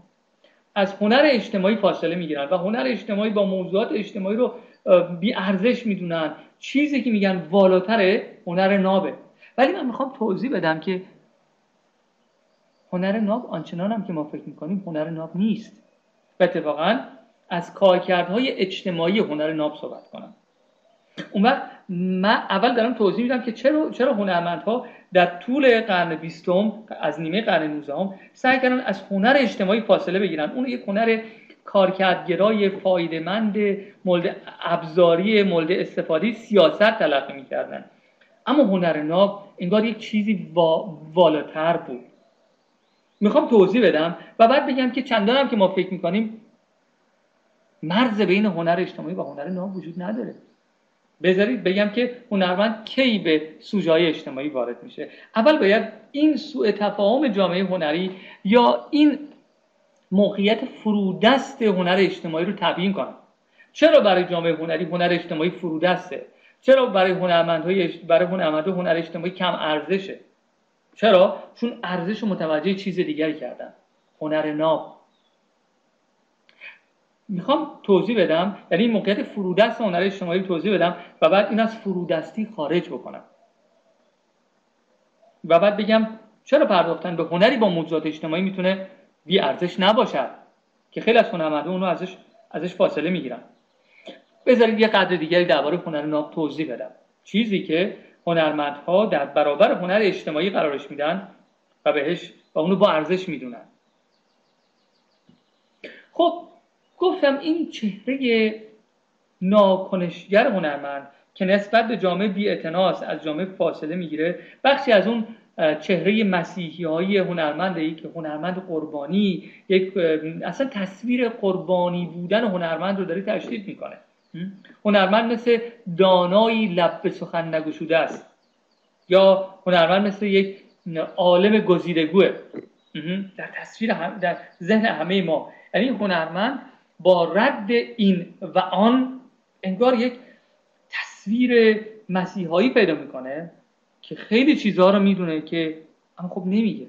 از هنر اجتماعی فاصله می‌گیرن و هنر اجتماعی با موضوعات اجتماعی رو بی ارزش می‌دونن. چیزی که میگن والاتر هنر نابه. ولی من می‌خوام توضیح بدم که هنر ناب آنچنان هم که ما فکر می‌کنیم هنر ناب نیست. و اتفاقا از کارکردهای اجتماعی هنر ناب صحبت کنم. اون وقت من اول دارم توضیح میدم که چرا چرا هنرمندها در طول قرن بیستم از نیمه قرن 19 سعی کردن از هنر اجتماعی فاصله بگیرن. اون یک هنر کارکردگرای فایدهمند مورد ابزاری مورد استفاده سیاست تلقی می‌کردن. اما هنر ناب انگار یک چیزی والاتر بود. می‌خوام توضیح بدم و بعد بگم که چندان که ما فکر می‌کنیم مرز بین هنر اجتماعی و هنر ناب وجود نداره. بذارید بگم که هنرمند کی به سوژه اجتماعی وارد میشه. اول باید این سوء تفاهم جامعه هنری یا این موقعیت فرودست هنر اجتماعی رو تبیین کنم چرا برای جامعه هنری هنر اجتماعی فرودسته؟ چرا برای هنرمندهای برای هنرمندان هنر اجتماعی کم ارزشه؟ چرا؟ چون ارزش متوجه چیز دیگری کردن. هنر ناب. می‌خوام توضیح بدم یعنی این موقعیت فرودست هنر اجتماعی توضیح بدم و بعد این از فرودستی خارج بکنم. و بعد بگم چرا پرداختن به هنری با موضوعات اجتماعی می‌تونه بی ارزش نباشد؟ که خیلی از هنرمندان اونو ازش ازش فاصله می‌گیرن. بذارید یه قدر دیگری درباره هنر ناب توضیح بدم. چیزی که هنرمندها در برابر هنر اجتماعی قرارش میدن و بهش و اونو با ارزش می‌دونن. خب گفتم این چهره ناکنشگر هنرمند که نسبت به جامعه بی از جامعه فاصله می‌گیره بخشی از اون چهره مسیحی های هنرمند ای که هنرمند قربانی یک اصلا تصویر قربانی بودن هنرمند رو داره تشدید می‌کنه. هنرمند مثل دانایی لب به سخن نگشوده است. یا هنرمند مثل یک عالم گزیدگوه. در تصویر هم در ذهن همه ما. یعنی هنرمند با رد این و آن انگار یک تصویر مسیحایی پیدا می‌کنه که خیلی چیزها رو می‌دونه که اما خب نمیگه.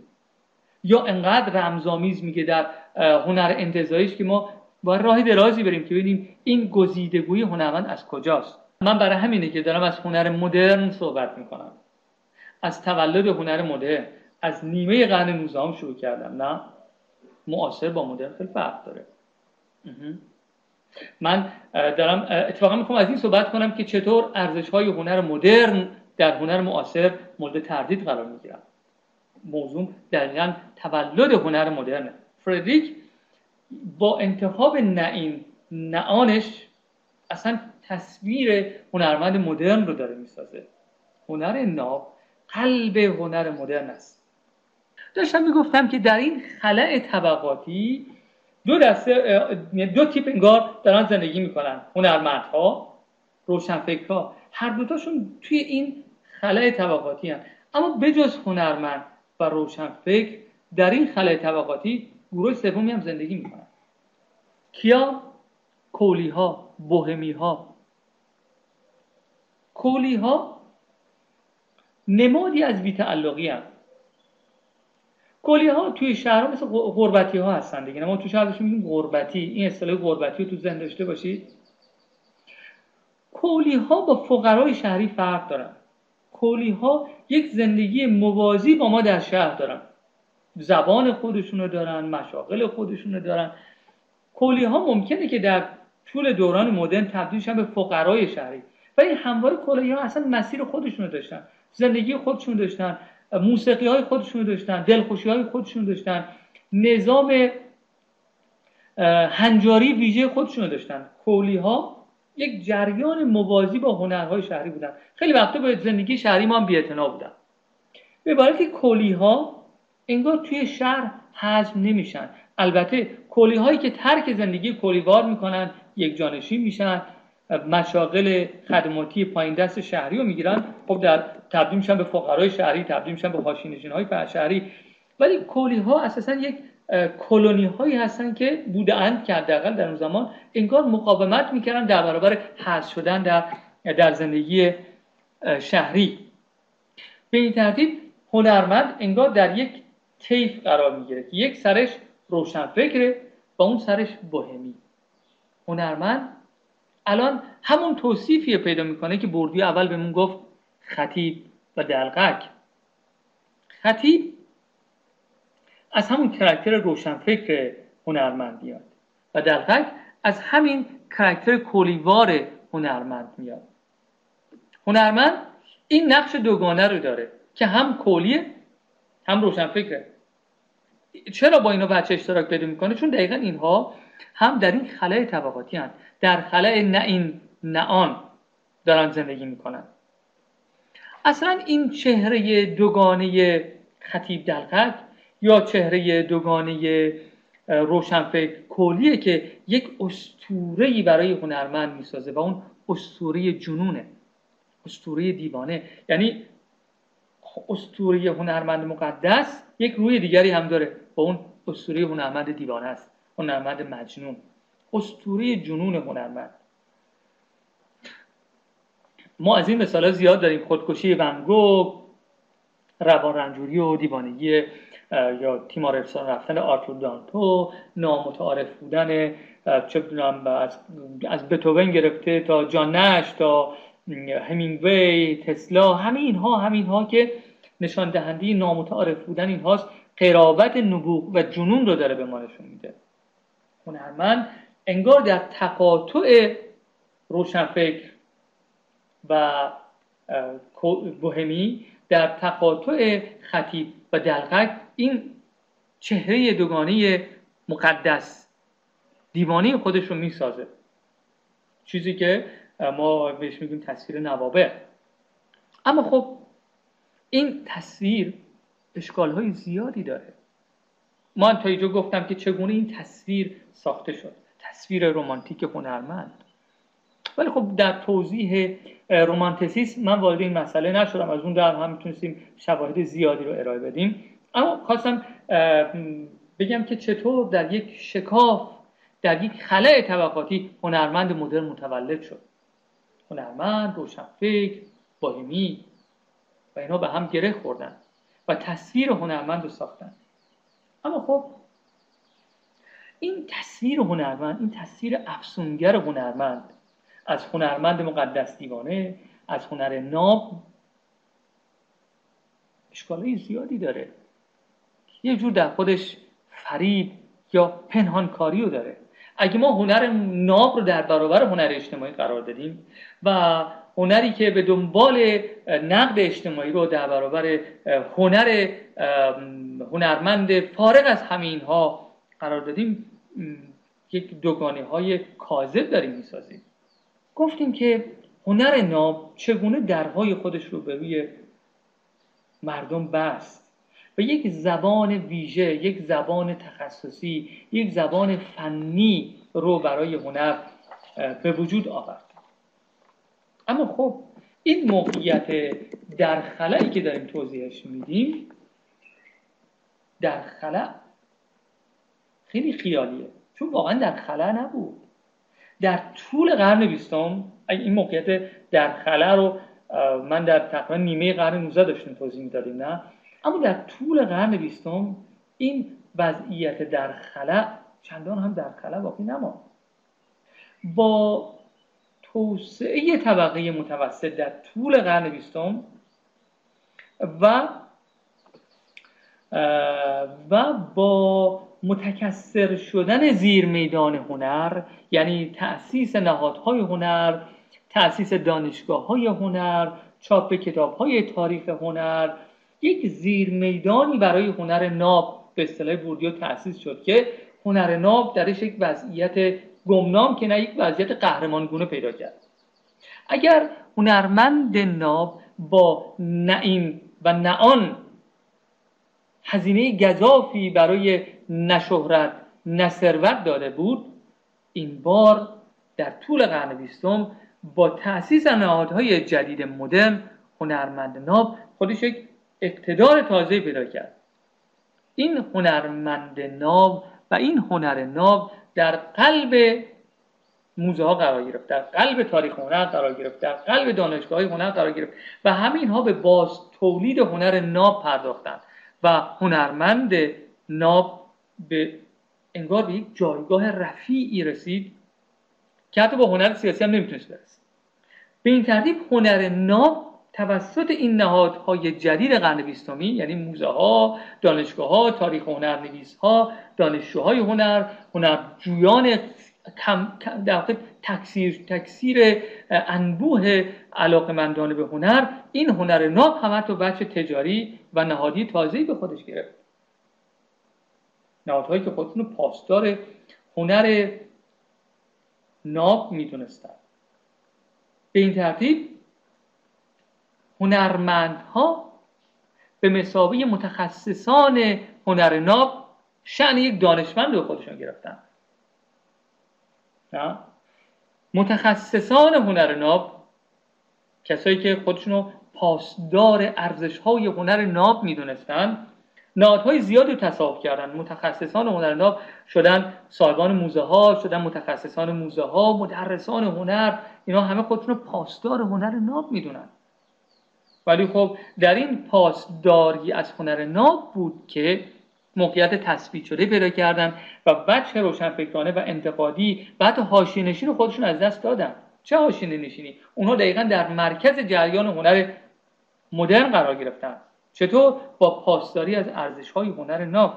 یا انقدر رمزآمیز میگه در هنر انتظایش که ما با راه درازی بریم که ببینیم این گزیدگوی هنرمند از کجاست. من برای همینه که دارم از هنر مدرن صحبت می‌کنم. از تولد هنر مدرن از نیمه قرن 19 شروع کردم نه؟ معاصر با مدرن خیلی فرق داره. من دارم اتفاقا می‌خوام از این صحبت کنم که چطور ارزش های هنر مدرن در هنر معاصر مورد تردید قرار می‌گیرن. موضوع دقیقا تولد هنر مدرنه. فردریک با انتخاب نه آنش اصلا تصویر هنرمند مدرن رو داره می‌سازه. هنر ناب قلب هنر مدرن است. داشتم می‌گفتم که در این خلع طبقاتی دو دسته دو تیپ انگار دارن زندگی می‌کنن. هنرمندها روشنفکرها. هر دوتاشون توی این خلع طبقاتی هن. اما بجز هنرمند و روشنفکر در این خلع طبقاتی گروه سومی هم زندگی می‌کنن. کیا؟ کولی ها بوهمی ها کولی ها نمادی از بیتعلقی هم کلی ها توی شهرها مثل غربتی ها هستن دیگه. ما تو شهر بهشون میگیم غربتی. این اصطلاح غربتی رو تو ذهن داشته باشید. کولی ها با فقرای شهری فرق دارن. کولی ها یک زندگی موازی با ما در شهر دارن. زبان خودشونو دارن مشاغل خودشونو دارن. کولی ها ممکنه که در طول دوران مدرن تبدیل شن به فقرای شهری. ولی همواره کولی ها اصلا مسیر خودشونو داشتن. زندگی خودشون داشتن. موسیقی های خودشون داشتن دلخوشی های خودشون داشتن. نظام هنجاری ویژه خودشون داشتن. کولی ها یک جریان موازی با هنرهای شهری بودن. خیلی وقتا به زندگی شهری ما هم بی‌اعتنا بودن. به عبارت کلی ها انگار توی شهر حجم نمیشن. البته کلی هایی که ترک زندگی کلیوار می‌کنن یک جانشین میشن. مشاغل خدماتی پایین دست شهری رو می‌گیرن. خب در تبدیل میشن به فقرای شهری تبدیل میشن به حاشیه‌نشین های شهری. ولی کلی ها اساسا یک کلونی هایی هستن که بودند که حداقل در اون زمان انگار مقاومت می‌کردن در برابر حذف شدن در در زندگی شهری. به این ترتیب هنرمند انگار در یک طیف قرار می‌گیره یک سرش روشنفکره و اون سرش بوهمی. هنرمند الان همون توصیفی پیدا می‌کنه که بردی اول بهمون گفت خطیب و دلقک خطیب از همون کرکتر روشنفکر هنرمند میاد و دلقک از همین کرکتر کلیوار هنرمند میاد. هنرمند این نقش دوگانه رو داره که هم کلیه هم روشنفکره. چرا با اینا بچه اشتراک پیدا می‌کنه؟ چون دقیقا اینها هم در این خلای طبقاتی هن. در خلای نه این نه آن دارن زندگی می‌کنن. اصلا این چهره دوگانه خطیب دلقک یا چهره دوگانه روشنفکر کلیه که یک استوره برای هنرمند می‌سازه و اون استوره جنونه استوره دیوانه. یعنی استوره هنرمند مقدس یک روی دیگری هم داره و اون استوره هنرمند دیوانه است هنرمند مجنون. استوره جنون هنرمند. ما از این مثال زیاد داریم. خودکشی ونگو روان رنجوری و دیوانگی یا تیمار افسان رفتن آرتور دانتو نامتعارف بودن چه از, از بتوون گرفته تا جان نش تا همینگوی تسلا همین اینها همین ها که نشان دهنده نامتعارف بودن اینهاست قرابت نبوغ و جنون رو داره به ما نشون میده. هنرمند انگار در تقاطع روشنفکر و بوهمی در تقاطع خطیب و دلقک این چهره دوگانه مقدس دیوانه خودش رو می‌سازه. چیزی که ما بهش میگیم تصویر نوابه اما خب این تصویر اشکال زیادی داره. من تا اینجا گفتم که چگونه این تصویر ساخته شد. تصویر رومانتیک هنرمند. ولی خب در توضیح رومانتیسیسم من وارد این مسئله نشدم. از اون در هم می‌تونستیم شواهد زیادی رو ارائه بدیم. اما خواستم بگم که چطور در یک شکاف در یک خلع طبقاتی هنرمند مدرن متولد شد. هنرمند روشنفکر باهمی و اینا به هم گره خوردن و تصویر هنرمند رو ساختن. اما خب این تصویر هنرمند این تصویر افسونگر هنرمند از هنرمند مقدس دیوانه از هنر ناب اشکالای زیادی داره. یه جور در خودش فریب یا پنهانکاری رو داره. اگه ما هنر ناب رو در برابر هنر اجتماعی قرار دادیم و هنری که به دنبال نقد اجتماعی رو در برابر هنر هنرمند فارغ از همین ها قرار دادیم یک دوگانه های کاذب داریم می‌سازیم. گفتیم که هنر ناب چگونه درهای خودش رو به روی مردم بست؟ و یک زبان ویژه یک زبان تخصصی یک زبان فنی رو برای هنر به وجود آورد. اما خب این موقعیت در خلایی که داریم توضیحش میدیم در خلا خیلی خیالیه. چون واقعا در خلا نبود. در طول قرن بیستم این موقعیت در خلا رو من در تقریبا نیمه قرن 19 داشتیم توضیح می‌دادیم نه؟ اما در طول قرن بیستم این وضعیت در خلا چندان هم در خلا باقی نماند. با توسعه طبقه متوسط در طول قرن بیستم و و با متکثر شدن زیر میدان هنر یعنی تأسیس نهادهای هنر تأسیس دانشگاه های هنر چاپ کتاب های تاریخ هنر یک زیر میدانی برای هنر ناب به اصطلاح بوردیو تأسیس شد که هنر ناب درش یک وضعیت گمنام که نه یک وضعیت قهرمانگونه پیدا کرد. اگر هنرمند ناب با این و نه آن هزینه گذافی برای نشهرت نثروت داده بود این بار در طول قرن بیستم با تأسیس نهادهای جدید مدرن هنرمند ناب خودش یک اقتدار تازه پیدا کرد. این هنرمند ناب و این هنر ناب در قلب موزه ها قرار گرفت در قلب تاریخ هنر قرار گرفت در قلب دانشگاه هنر قرار گرفت و همین ها به باز تولید هنر ناب پرداختند و هنرمند ناب به انگار به یک جایگاه رفیعی رسید که حتی با هنر سیاسی هم نمی‌تونست برسه. به این ترتیب هنر ناب توسط این نهادهای جدید قرن بیستمی یعنی موزه ها، دانشگاه ها، تاریخ هنرنویس ها، دانشجوهای هنر، هنرجویان کم، در تکثیر تکثیر انبوه علاقمندان به هنر این هنر ناب هم تو بچه تجاری و نهادی تازه‌ای به خودش گرفت. نهادهایی که خودشون پاسدار هنر ناب می‌دونستن. به این ترتیب هنرمندها به مسابقه متخصصان هنر ناب شعن یک دانشمند رو خودشون گرفتن. متخصصان هنر ناب کسایی که خودشونو پاسدار ارزش های هنر ناب می‌دونستن نهادهای زیادی تصاحب کردن. متخصصان هنر ناب شدن صاحبان موزه ها شدن متخصصان موزه ها مدرسان هنر. اینا همه خودشونو پاسدار هنر ناب می‌دونن. ولی خب در این پاسداری از هنر ناب بود که موقعیت تثبیت شده پیدا کردن و بچه روشنفکرانه و انتقادی و حتی نشین خودشون از دست دادن. چه حاشیه نشینی اونها دقیقا در مرکز جریان هنر مدرن قرار گرفتن. چطور با پاسداری از ارزش های هنر ناب؟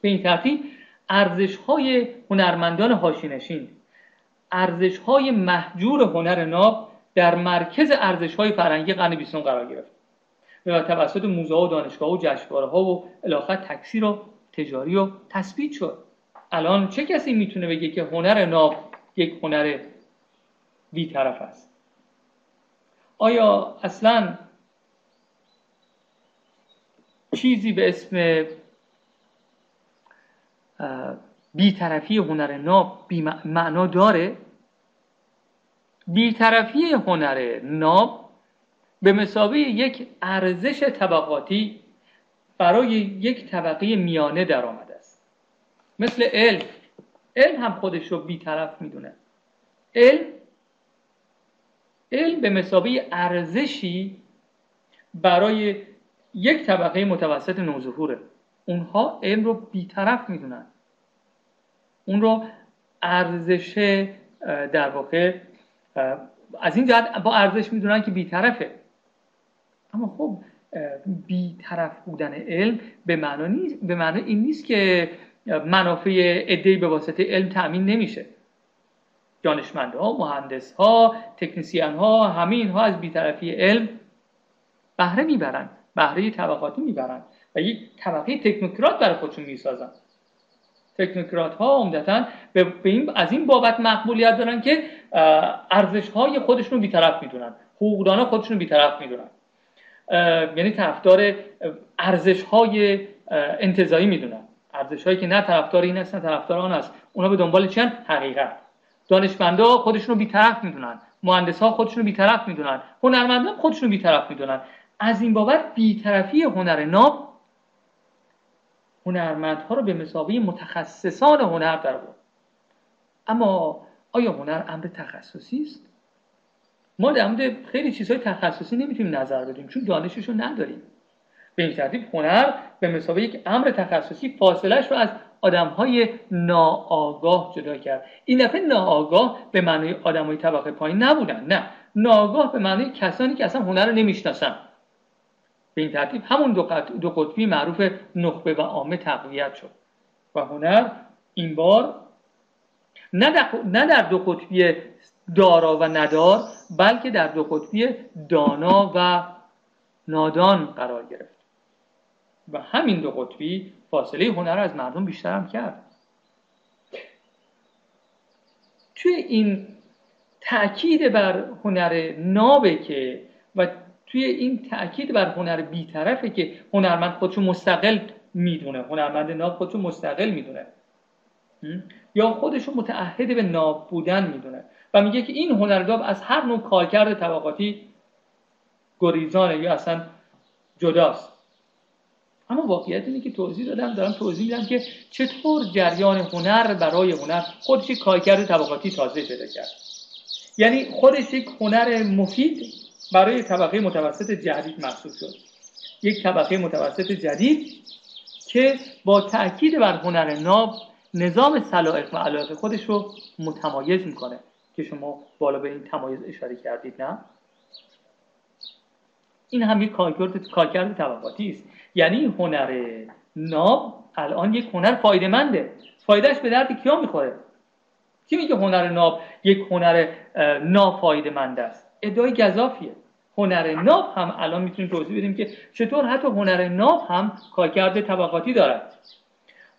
به این ترتیب ارزش های هنرمندان حاشیه ارزش های محجور هنر ناب در مرکز ارزش های فرهنگی قرن بیستم قرار گرفت و توسط موزه و دانشگاه و جشنواره ها و الاخر تکثیر و تجاری و تثبیت شد. الان چه کسی می‌تونه بگه که هنر ناب یک هنر بیطرف است؟ آیا اصلا چیزی به اسم بیطرفی هنر ناب بی معنا داره. بیطرفی هنر ناب به مسابقه یک ارزش طبقاتی برای یک طبقه میانه در آمده است. مثل علم. علم هم خودش رو بیطرف می‌دونه. علم علم به مسابقه ارزشی برای یک طبقه متوسط نوظهوره. اونها علم رو بیطرف می‌دونن. اون رو ارزش در واقع از این جهت با ارزش می‌دونن که بیطرفه. اما خب بیطرف بودن علم به معنی به معنی این نیست که منافع عده‌ای به واسطه علم تأمین نمیشه. دانشمندها مهندسها ها همه اینها از بیطرفی علم بهره می‌برن. بهره طبقاتی می‌برن و یک طبقه تکنوکرات برای خودشون می‌سازن. تکنوکرات ها عمدتا به این از این بابت مقبولیت دارن که ارزش های خودشون بیطرف می‌دونن حقوقدان خودشون بیطرف می‌دونن. یعنی طرفدار ارزش های انتظایی می‌دونن. ارزش هایی که نه طرفدار این هست نه طرفدار آن است اونا به دنبال چند حقیقت. دانشمندا خودشون رو بیطرف می‌دونن. مهندس ها خودشون رو بیطرف می‌دونن. هنرمندان خودشون رو بیطرف می‌دونن. از این بابت بیطرفی هنر ناب هنرمندها رو به مسابقه متخصصان هنر در بود اما آیا هنر امر تخصصی است؟ ما در مورد خیلی چیزهای تخصصی نمی‌تونیم نظر بدیم چون دانشش رو نداریم. به این ترتیب هنر به مسابقه یک امر تخصصی فاصلش رو از آدم های ناآگاه جدا کرد. این دفعه ناآگاه به معنی آدم های طبقه پایین نبودن نه. ناآگاه به معنی کسانی که اصلا هنر رو نمی‌شناسن. به این ترتیب همون دو قطبی معروف نخبه و عامه تقویت شد. و هنر این بار نه در, نه در دو قطبی دارا و ندار بلکه در دو قطبی دانا و نادان قرار گرفت. و همین دو قطبی فاصله هنر از مردم بیشتر هم کرد. توی این تاکید بر هنر نابه که و توی این تاکید بر هنر بیطرفه که هنرمند خودشو مستقل می‌دونه. هنرمند ناب خودشو مستقل می‌دونه. یا خودشو متعهد به ناب بودن می‌دونه. و میگه که این هنرگاب از هر نوع کارکرد طبقاتی گریزانه یا اصلا جداست. اما واقعیت اینه که توضیح دادم دارم توضیح میدم که چطور جریان هنر برای هنر خودش کارکرد طبقاتی تازه پیدا کرد. یعنی خودش یک هنر مفید برای طبقه متوسط جدید محسوب شد. یک طبقه متوسط جدید که با تاکید بر هنر ناب نظام سلائق و علایق خودش رو متمایز می‌کنه. که شما بالا به این تمایز اشاره کردید نه؟ این هم یک کارکرد طبقاتی است. یعنی هنر ناب الان یک هنر فایدهمنده. فایدهش به درد کیا می‌خوره؟ کی میگه هنر ناب یک هنر نافایدهمند است؟ ادعای گذافیه هنر ناب هم الان می‌تونیم توضیح بدیم که چطور حتی هنر ناب هم کارکرد طبقاتی دارد.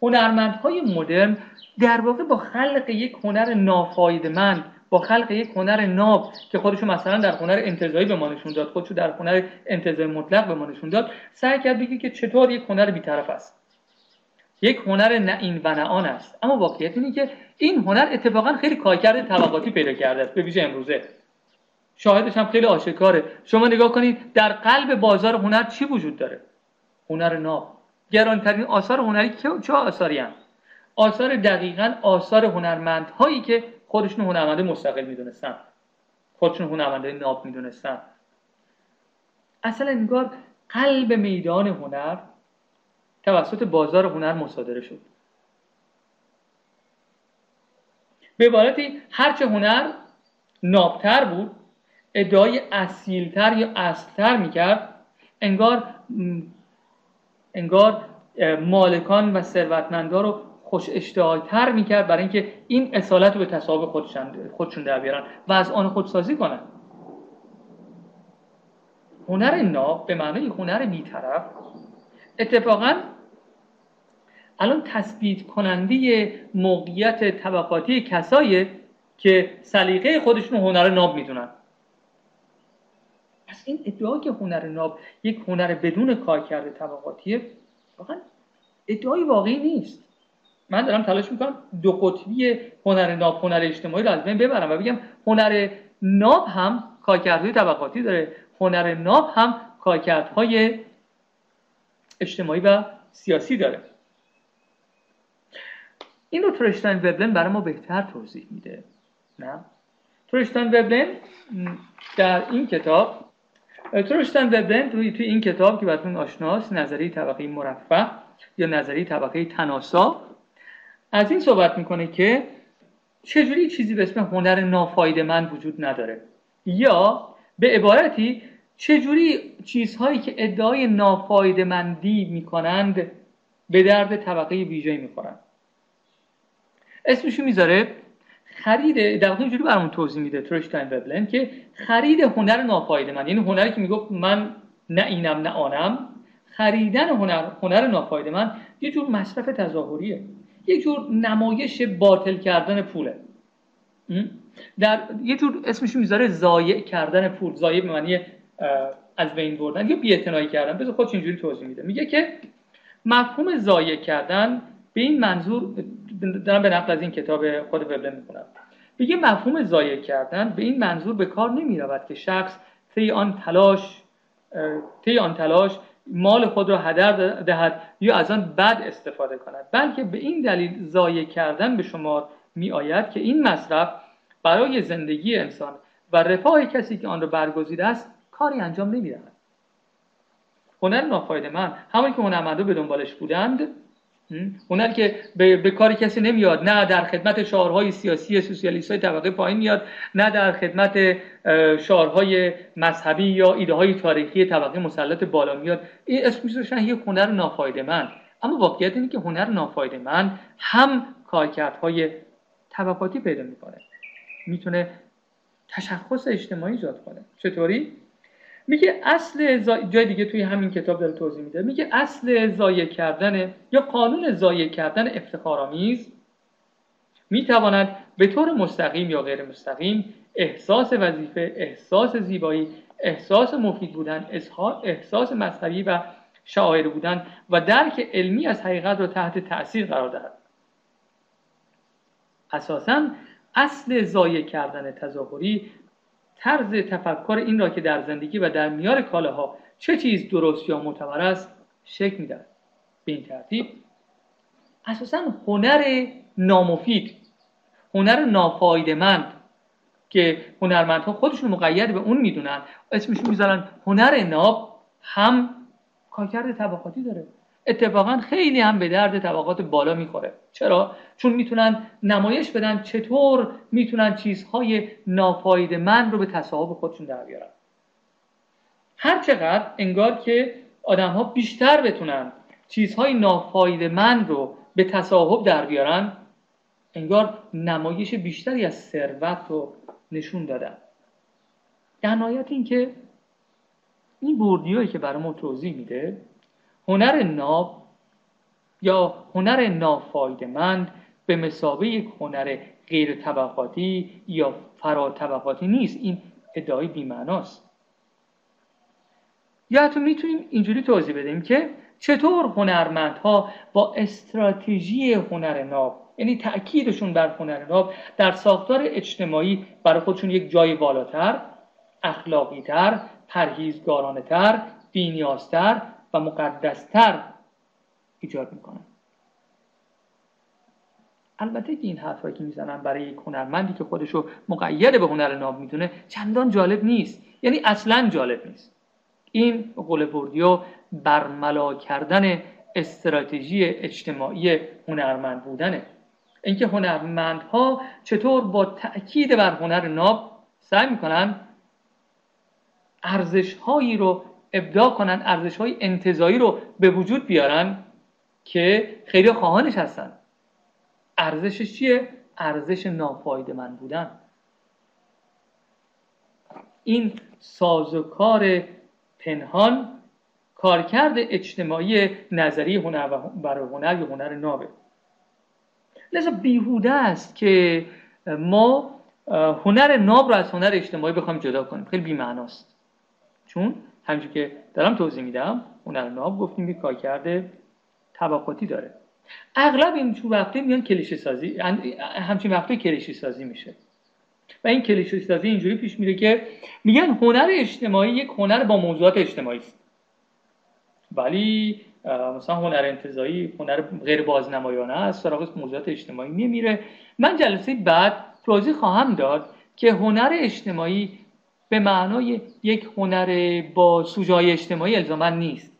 هنرمندهای مدرن در واقع با خلق یک هنر نافایدمند با خلق یک هنر ناب که خودشو مثلا در هنر انتظایی به ما نشون داد خودشو در هنر انتظایی مطلق به ما نشون داد سعی کرد بگه که چطور یک هنر بیطرف است. یک هنر نه این و نه آن است. اما واقعیت اینه که این هنر اتفاقا خیلی کارکرد طبقاتی پیدا کرده به ویژه امروزه. شاهدش هم خیلی آشکاره. شما نگاه کنید در قلب بازار هنر چی وجود داره؟ هنر ناب. گرانترین آثار هنری چه آثاری هم؟ آثار دقیقا آثار هنرمندهایی که خودشون هنرمنده مستقل می‌دونستن. خودشون هنرمنده ناب می‌دونستن. اصلا انگار قلب میدان هنر توسط بازار هنر مصادره شد. به عبارتی هرچه هنر نابتر بود ادعای اصیلتر یا اصلتر می‌کرد انگار انگار مالکان و ثروتمندا رو خوش اشتهایتر می‌کرد برای اینکه این اصالت رو به تصاحب خودشون, خودشون در بیارن و از آن خودسازی کنن. هنر ناب به معنای هنر بیطرف اتفاقا الان تثبیت کننده موقعیت طبقاتی کسایی که سلیقه خودشون هنر ناب می‌دونن. پس این ادعا که هنر ناب یک هنر بدون کارکرد طبقاتیه واقعا ادعای واقعی نیست. من دارم تلاش می‌کنم دو قطبی هنر ناب هنر اجتماعی رو از بین ببرم و بگم هنر ناب هم کارکردهای طبقاتی داره هنر ناب هم کارکردهای اجتماعی و سیاسی داره. این رو وبلن برای ما بهتر توضیح میده. نه؟ ترشتاین وبلن در این کتاب ترشتاین وبلن توی, توی این کتاب که براتون آشناست نظری طبقه مرفع یا نظری طبقه تناسا. از این صحبت می‌کنه که چجوری چیزی به اسم هنر نافایده من وجود نداره؟ یا به عبارتی چجوری چیزهایی که ادعای نافایده مندی می‌کنند به درد طبقه ویژه می‌خورند اسمشو می‌ذاره خرید در واقع اینجوری برامون توضیح میده ترشتاین وبلن که خرید هنر نافایده من. یعنی هنری که می‌گفت من نه اینم نه آنم. خریدن هنر هنر نافایده من یه جور مصرف تظاهریه. یه جور نمایش باطل کردن پوله. در یه جور اسمش می‌ذاره ضایع کردن پول. ضایع به معنی از بین بردن یا بی‌اعتنایی کردن. بذار خودش اینجوری توضیح میده. میگه که مفهوم ضایع کردن به این منظور دارم به نقل از این کتاب خود وبلن می‌کنم میگه مفهوم ضایع کردن به این منظور به کار نمی که شخص طی آن تلاش طی آن تلاش مال خود را هدر دهد یا از آن بد استفاده کند بلکه به این دلیل ضایع کردن به شما می آید که این مصرف برای زندگی انسان و رفاه کسی که آن را برگزیده است کاری انجام نمی دهد هنر نافایده من همونی که هنرمندا به دنبالش بودند هنر که به, به کار کسی نمیاد نه در خدمت شعارهای سیاسی سوسیالیست های طبقه پایین میاد نه در خدمت شعارهای مذهبی یا ایده های تاریخی طبقه مسلط بالا میاد. این اسم میذاشتن یک هنر نافایده من اما واقعیت اینه که هنر نافایده من هم کارکردهای طبقاتی پیدا می‌کنه. می‌تونه تشخص اجتماعی ایجاد کنه. چطوری؟ میگه اصل جای دیگه توی همین کتاب داره توضیح میده. میگه اصل ضایع کردن یا قانون ضایع کردن افتخارآمیز می‌تواند به طور مستقیم یا غیر مستقیم احساس وظیفه احساس زیبایی احساس مفید بودن احساس مذهبی و شاعر بودن و درک علمی از حقیقت را تحت تاثیر قرار دهد. اساسا اصل ضایع کردن تظاهری طرز تفکر این را که در زندگی و در میار کالاها چه چیز درست یا معتبر است شکل می‌دهد. به این ترتیب اساسا هنر نامفید هنر نافایدمند که هنرمندها خودشون مقید به اون می‌دونن اسمش می‌ذارن هنر ناب هم کارکرد طبقاتی داره. اتفاقا خیلی هم به درد طبقات بالا می‌خوره. چرا؟ چون می‌تونن نمایش بدن چطور می‌تونن چیزهای نافایدمند رو به تصاحب خودشون در بیارن. هر چقدر انگار که آدم ها بیشتر بتونن چیزهای نافایدمند رو به تصاحب در بیارن انگار نمایش بیشتری از ثروت رو نشون دادن. در نهایت این که این بوردیوی که برای ما توضیح میده هنر ناب یا هنر نافایدمند به مسابه یک هنر غیر طبقاتی یا فرا طبقاتی نیست. این ادعای بیمعناست. یا حتی می‌تونیم اینجوری توضیح بدیم که چطور هنرمندها با استراتژی هنر ناب یعنی تأکیدشون بر هنر ناب در ساختار اجتماعی برای خودشون یک جای بالاتر اخلاقیتر پرهیزگارانه بینیازتر و مقدستر ایجاد می‌کنن البته که این حرفایی که می‌زنن برای یک هنرمندی که خودشو مقید به هنر ناب می‌دونه چندان جالب نیست. یعنی اصلا جالب نیست. این قول بردیو برملا کردن استراتژی اجتماعی هنرمند بودنه. اینکه هنرمندها چطور با تأکید بر هنر ناب سعی می‌کنن ارزش هایی رو ابداع کنن ارزش های انتظایی رو به وجود بیارن که خیلی خواهانش هستن. ارزشش چیه؟ ارزش من بودن. این سازوکار پنهان کارکرد اجتماعی نظری هنر و برای هنر یا هنر نابه. لذا بیهوده است که ما هنر ناب رو از هنر اجتماعی بخوایم جدا کنیم. خیلی بیمعناست. چون همچون که دارم توضیح میدم هنر ناب گفتیم که کارکرد طبقاتی داره. اغلب این تو وقته میان کلیشه سازی همچین وقته کلیشه سازی میشه. و این کلیشه سازی اینجوری پیش میره که میگن هنر اجتماعی یک هنر با موضوعات اجتماعی است. ولی مثلا هنر انتظایی هنر غیر بازنمایانه است سراغ موضوعات اجتماعی نمیره. من جلسه بعد توضیح خواهم داد که هنر اجتماعی به معنای یک هنر با سوژه اجتماعی الزاما نیست.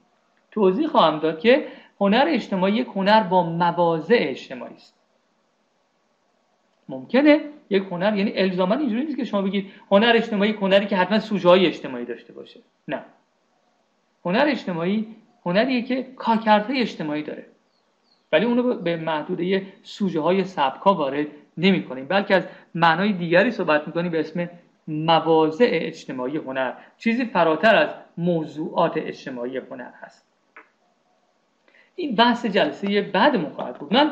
توضیح خواهم داد که هنر اجتماعی یک هنر با مواضع اجتماعی است. ممکنه یک هنر یعنی الزاما اینجوری نیست که شما بگید هنر اجتماعی هنری که حتما سوژه اجتماعی داشته باشه. نه. هنر اجتماعی هنریه که کارکردهای اجتماعی داره. ولی اونو به محدوده سوژه های سبکا وارد نمی کنیم بلکه از معنای دیگری صحبت می‌کنیم به اسم مواضع اجتماعی هنر. چیزی فراتر از موضوعات اجتماعی هنر هست. این بحث جلسه بعد مخواهد بود. من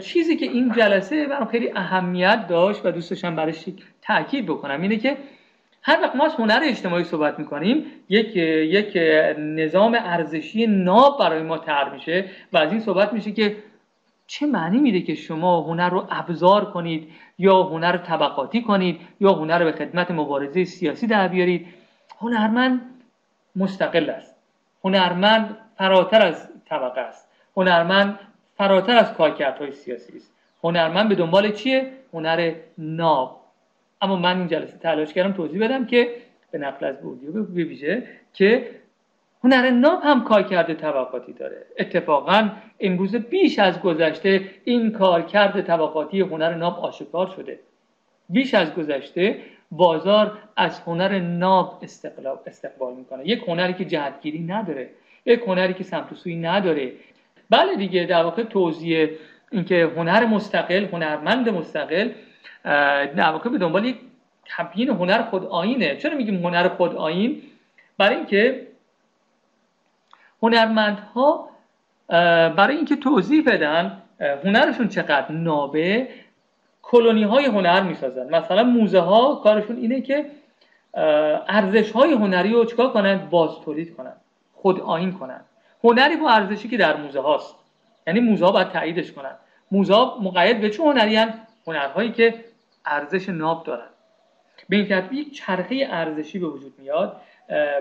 چیزی که این جلسه برام خیلی اهمیت داشت و دوست داشتم برش تاکید بکنم اینه که هر وقت ما از هنر اجتماعی صحبت می‌کنیم یک یک نظام ارزشی ناب برای ما تر میشه و از این صحبت میشه که چه معنی میده که شما هنر رو ابزار کنید یا هنر رو طبقاتی کنید یا هنر رو به خدمت مبارزه سیاسی در بیارید؟ هنرمند مستقل است. هنرمند فراتر از طبقه است. هنرمند فراتر از کارکردهای سیاسی است. هنرمند به دنبال چیه؟ هنر ناب. اما من این جلسه تلاش کردم توضیح بدم که به نقل از بوردیو بویژه که هنر ناب هم کارکرد طبقاتی داره. اتفاقا امروز بیش از گذشته این کارکرد طبقاتی هنر ناب آشکار شده. بیش از گذشته بازار از هنر ناب استقبال می‌کنه. یک هنری که جهتگیری نداره. یک هنری که سمت سوی نداره. بله دیگه در واقع توضیح اینکه هنر مستقل هنرمند مستقل در واقع به دنبال یک کمپین هنر خود آینه. چرا میگیم هنر خود آین؟ برای اینکه هنرمندها برای اینکه توضیح بدن هنرشون چقدر نابه کلونی های هنر می‌سازن. مثلا موزه ها کارشون اینه که ارزش های هنری رو چکار کنن؟ باز تولید کنن خود آین کنن. هنری با ارزشی که در موزه هاست. یعنی موزه ها باید تاییدش کنن. موزه ها مقید به چه هنری هن؟ هنرهایی که ارزش ناب دارن. به این ترتیب چرخه ارزشی به وجود میاد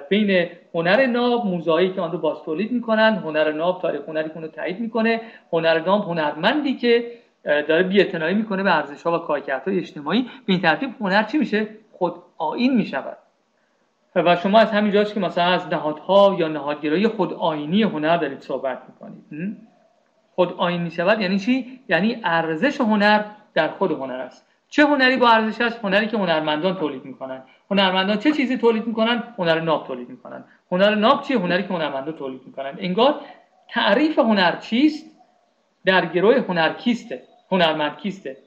بین هنر ناب موزهایی که آن رو باز تولید می‌کنن هنر ناب تاریخ هنری که تایید می‌کنه هنر ناب هنرمندی که داره بی‌اعتنایی می‌کنه به ارزش ها و کارکردهای اجتماعی. به این ترتیب هنر چی میشه؟ خود آین می‌شود. و شما از همین جاست که مثلا از نهادها یا نهادگرایی خود آینی هنر دارید صحبت می‌کنید. خود آین می‌شود یعنی چی؟ یعنی ارزش هنر در خود هنر است. چه هنری با ارزش است؟ هنری که هنرمندان تولید می‌کنن. هنرمندان چه چیزی تولید می‌کنن؟ هنر ناب تولید می‌کنن. هنر ناب چیه؟ هنری که هنرمندان تولید می‌کنن. انگار تعریف هنر چیست؟ در گروه هنر کیسته. هنرمند کیسته.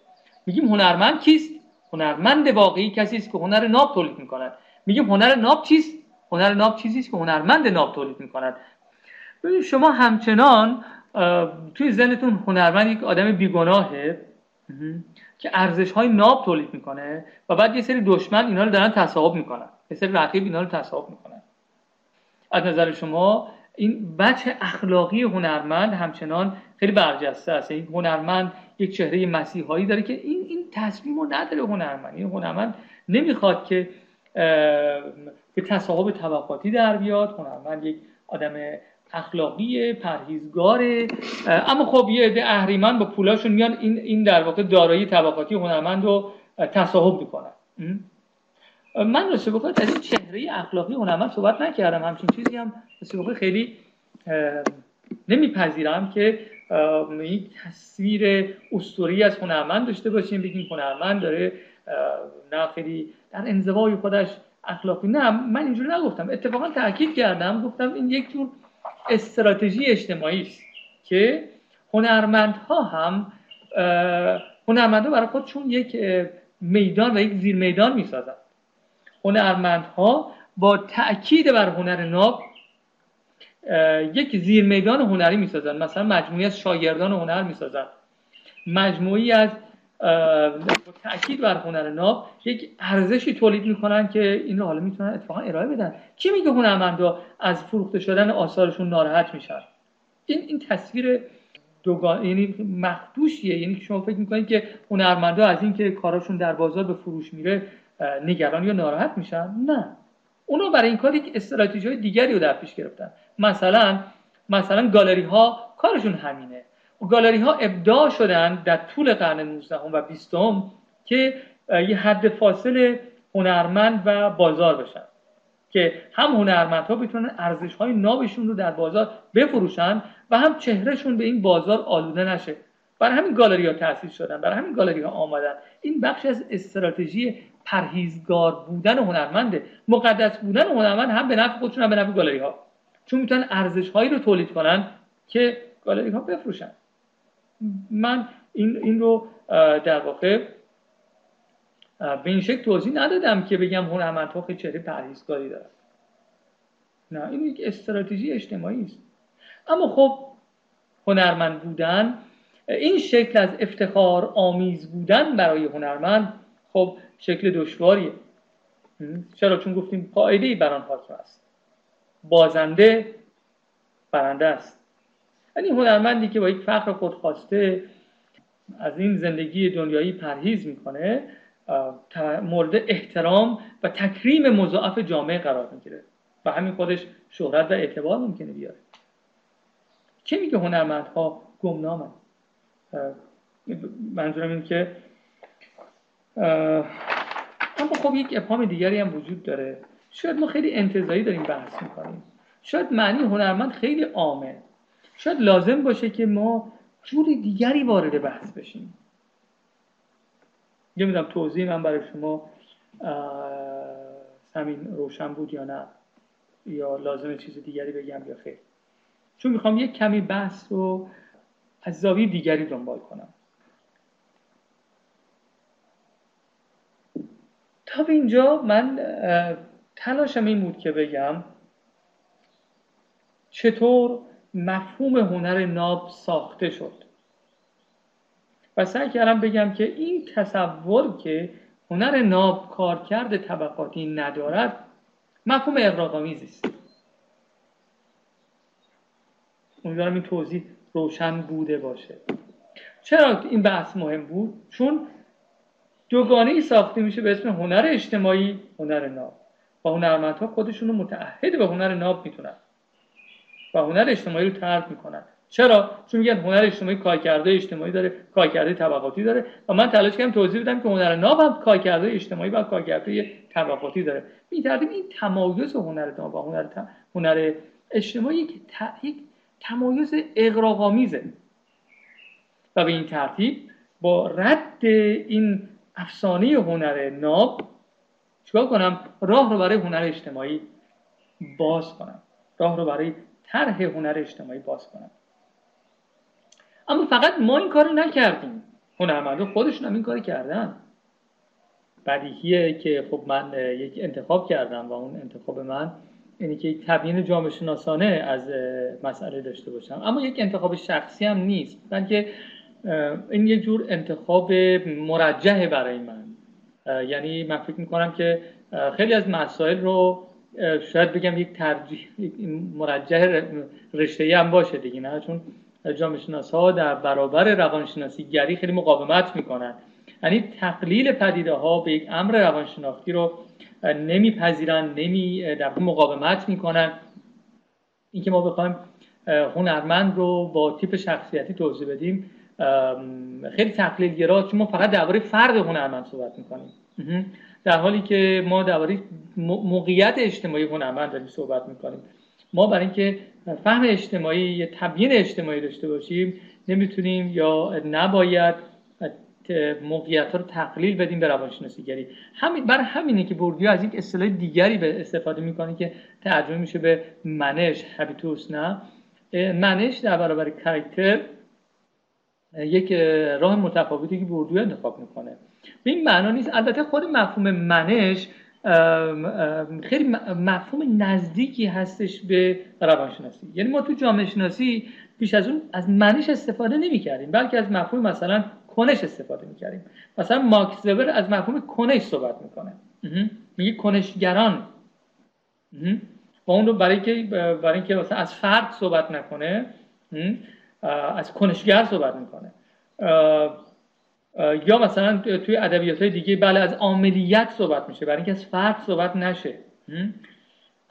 میگیم هنرمند کیست؟ هنرمند واقعی کسی است که هنر ناب تولید می‌کند. میگیم هنر ناب چیست؟ هنر ناب چیزی است که هنرمند ناب تولید می‌کند. ببینید شما همچنان توی ذهنتون هنرمند یک آدم بیگناهه. که ارزش های ناب تولید می‌کنه و بعد یه سری دشمن اینا رو دارن تصاحب می‌کنن. یه سری رقیب اینا رو تصاحب می‌کنن. از نظر شما این بچه اخلاقی هنرمند همچنان خیلی برجسته است. این هنرمند یک چهره مسیحایی داره که این این تصمیم رو نداره هنرمند. این هنرمند نمی‌خواد که به تصاحب طبقاتی در بیاد. هنرمند یک آدم اخلاقی پرهیزگاره اما خب یه عده اهریمن با پولاشون میان این این در واقع دارایی طبقاتی هنرمند رو تصاحب می‌کنن. من راست بخواد از این چهره اخلاقی هنرمند صحبت نکردم. همچین چیزی هم راست خیلی نمیپذیرم که یک تصویر اسطوری از هنرمند داشته باشیم بگیم هنرمند داره نه خیلی در انزوای خودش اخلاقی. نه من اینجوری نگفتم. اتفاقا تاکید کردم. گفتم این یک جور استراتژی اجتماعی است که هنرمندها هم هنرمندها برای خودشون یک میدان و یک زیر میدان می‌سازند. هنرمندها با تاکید بر هنر ناب یک زیر میدان هنری می‌سازن مثلا مجموعی از شاگردان هنر می‌سازن مجموعی از با تاکید بر هنر ناب یک ارزشی تولید می‌کنن که این رو حالا می‌تونن اتفاقا ارائه بدن. کی میگه هنرمندا؟ از فروخته شدن آثارشون ناراحت میشن. این این تصویر دوگان یعنی مخدوشیه. یعنی شما فکر می‌کنید که هنرمندا از اینکه کاراشون در بازار به فروش میره نگران یا ناراحت میشن؟ نه. اونا برای این کار یک استراتژی دیگری رو در پیش گرفتن. مثلا مثلا گالری ها کارشون همینه. گالری ها ابداع شدن در طول قرن 19 و 20 که یه حد فاصل هنرمند و بازار بشن. که هم هنرمندها بتونن ارزش های نابشون رو در بازار بفروشن و هم چهرهشون به این بازار آلوده نشه. برای همین گالری ها تأسیس شدن برای همین گالری ها آمدن. این بخش از استراتژی پرهیزگار بودن هنرمنده. مقدس بودن هنرمند هم به نفع خودشون هم به نفع گالری ها چون می‌تونن ارزش هایی رو تولید کنن که گالری ها بفروشن. من این, این رو در واقع به این شکل توضیح ندادم که بگم هنرمندها چهره پرهیزگاری دارن نه این یک استراتژی اجتماعی است. اما خب هنرمند بودن این شکل از افتخار آمیز بودن برای هنرمند خب شکل دشواریه. چرا؟ چون گفتیم قاعده بر آن حاکم است بازنده برنده است. یعنی هنرمندی که با یک فخر خودخواسته از این زندگی دنیایی پرهیز می‌کنه مورد احترام و تکریم مضاعف جامعه قرار می‌گیره. و همین خودش شهرت و اعتبار ممکنه بیاره. چه میگه هنرمندها؟ گمنامن منظورم این که اما خب یک ابهام دیگری هم وجود داره. شاید ما خیلی انتظایی داریم بحث می‌کنیم. شاید معنی هنرمند خیلی عامه. شاید لازم باشه که ما جور دیگری وارد بحث بشیم. نمی‌دونم توضیح من برای شما همین روشن بود یا نه؟ یا لازم چیز دیگری بگم یا خیر؟ چون می‌خوام یک کمی بحث رو از زاویه دیگری دنبال کنم. تا به اینجا من تلاشم این بود که بگم چطور مفهوم هنر ناب ساخته شد. و سعی کردم بگم که این تصور که هنر ناب کارکرد طبقاتی ندارد مفهوم اقراقامیزی است. امیدوارم این توضیح روشن بوده باشه. چرا این بحث مهم بود؟ چون دوگانه ای ساخته میشه به اسم هنر اجتماعی هنر ناب. و هنرمندها خودشون رو متعهد به هنر ناب می‌تونن و هنر اجتماعی رو ترک می‌کنن. چرا؟ چون میگن هنر اجتماعی کارکرده اجتماعی داره کارکرده طبقاتی داره. و من تلاش کردم توضیح بدم که هنر ناب هم کارکرده اجتماعی و کارکرده طبقاتی داره. این ترتیب این تمایز هنر ناب و هنر هنر اجتماعی که یک تمایز اقراق‌آمیزه و به این ترتیب با رد این افسانه هنر ناب چیکار کنم؟ راه رو برای هنر اجتماعی باز کنم. راه رو برای طرح هنر اجتماعی باز کنم. اما فقط ما این کار نکردیم. هنرمندان خودشون هم این کار کردن. بدیهیه که خب من یک انتخاب کردم و اون انتخاب من اینی که یک تبیین جامعه شناسانه از مسئله داشته باشم. اما یک انتخاب شخصی هم نیست. بلکه این یک جور انتخاب مرجحه برای من. یعنی من فکر می‌کنم که خیلی از مسائل رو شاید بگم یک ترجیح مرجح رشته هم باشه دیگه نه؟ چون جامعه شناس در برابر روانشناسی گری خیلی مقاومت می‌کنن. یعنی تقلیل پدیده ها به یک امر روانشناختی رو نمیپذیرن نمی در مقاومت می‌کنن. اینکه ما بخوایم هنرمند رو با تیپ شخصیتی توضیح بدیم خیلی تقلیل گرا چون ما فقط درباره فرد هنرمند صحبت می‌کنیم. در حالی که ما درباره موقعیت اجتماعی هنرمند داریم صحبت می‌کنیم. ما برای اینکه فهم اجتماعی یا تبیین اجتماعی داشته باشیم نمی‌تونیم یا نباید موقعیت ها رو تقلیل بدیم به روانشناسیگری همین برای همینه که بوردیو از یک اصطلاح دیگری به استفاده می‌کنه که ترجمه میشه به منش هابیتوس نه. منش در برابر کاراکتر یک راه متفاوتی که بوردیو انتخاب می‌کنه. به این معنا نیست. البته خود مفهوم منش خیلی مفهوم نزدیکی هستش به روانشناسی. یعنی ما تو جامعه شناسی بیش از اون از منش استفاده نمی کردیم بلکه از مفهوم مثلا کنش استفاده می‌کردیم. مثلا ماکس وبر از مفهوم کنش صحبت می‌کنه. میگه کنشگران. و اون رو برای که برای اینکه مثلا از فرد صحبت نکنه از کنشگر صحبت می‌کنه. یا مثلا توی ادبیات های دیگه بله از عاملیت صحبت میشه برای اینکه از فرد صحبت نشه.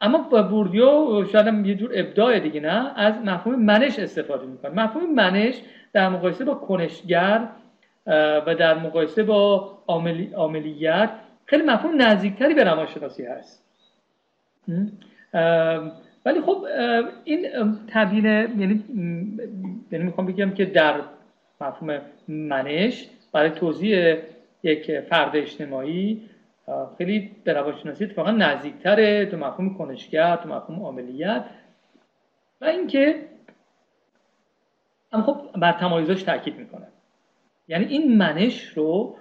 اما بوردیو شاید هم یه جور ابداع دیگه نه؟ از مفهوم منش استفاده می‌کنه. مفهوم منش در مقایسه با کنشگر و در مقایسه با عاملی، عاملیت خیلی مفهوم نزدیکتری به روانشناسی هست. ولی خب این تبیین یعنی یعنی می‌خوام بگم که در مفهوم منش برای توضیح یک فرد اجتماعی خیلی به روانشناسی اتفاقا نزدیکتره تو مفهوم کنشگر تو مفهوم عاملیت. و اینکه اما خب بر تمایزش تاکید می‌کنه. یعنی این منش رو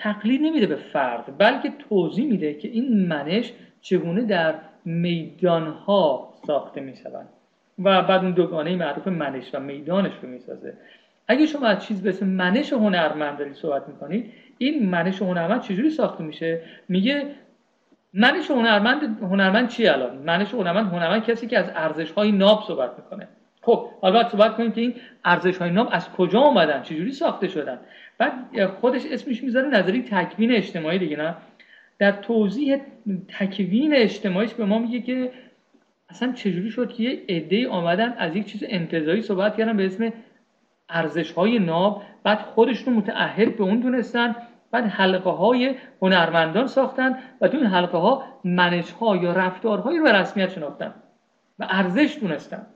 تقلید نمیده به فرد بلکه توضیح میده که این منش چگونه در میدانها ساخته می‌شوند و بعد اون دوگانه معروف منش و میدانش رو می‌سازه. اگه شما از چیز به اسم منش هنرمند دارید صحبت می‌کنید این منش هنرمند چجوری ساخته میشه؟ میگه منش هنرمند هنرمند چی الان؟ منش هنرمند هنرمند کسی که از ارزش های ناب صحبت می‌کنه. خب حالا باید صحبت کنیم که این ارزش های نام از کجا آمدن چجوری ساخته شدن؟ بعد خودش اسمش می‌ذاره نظری تکوین اجتماعی دیگه نه؟ در توضیح تکوین اجتماعیش به ما میگه که اصلا چجوری شد که یه عده آمدن از یک چیز انتظایی صحبت کردن به اسم ارزش های ناب بعد خودشون متعهد به اون دونستن بعد حلقه های هنرمندان ساختن و تو این حلقه ها منش ها یا رفتارهایی رو به رسمیت شناختن و ارزش دونستن.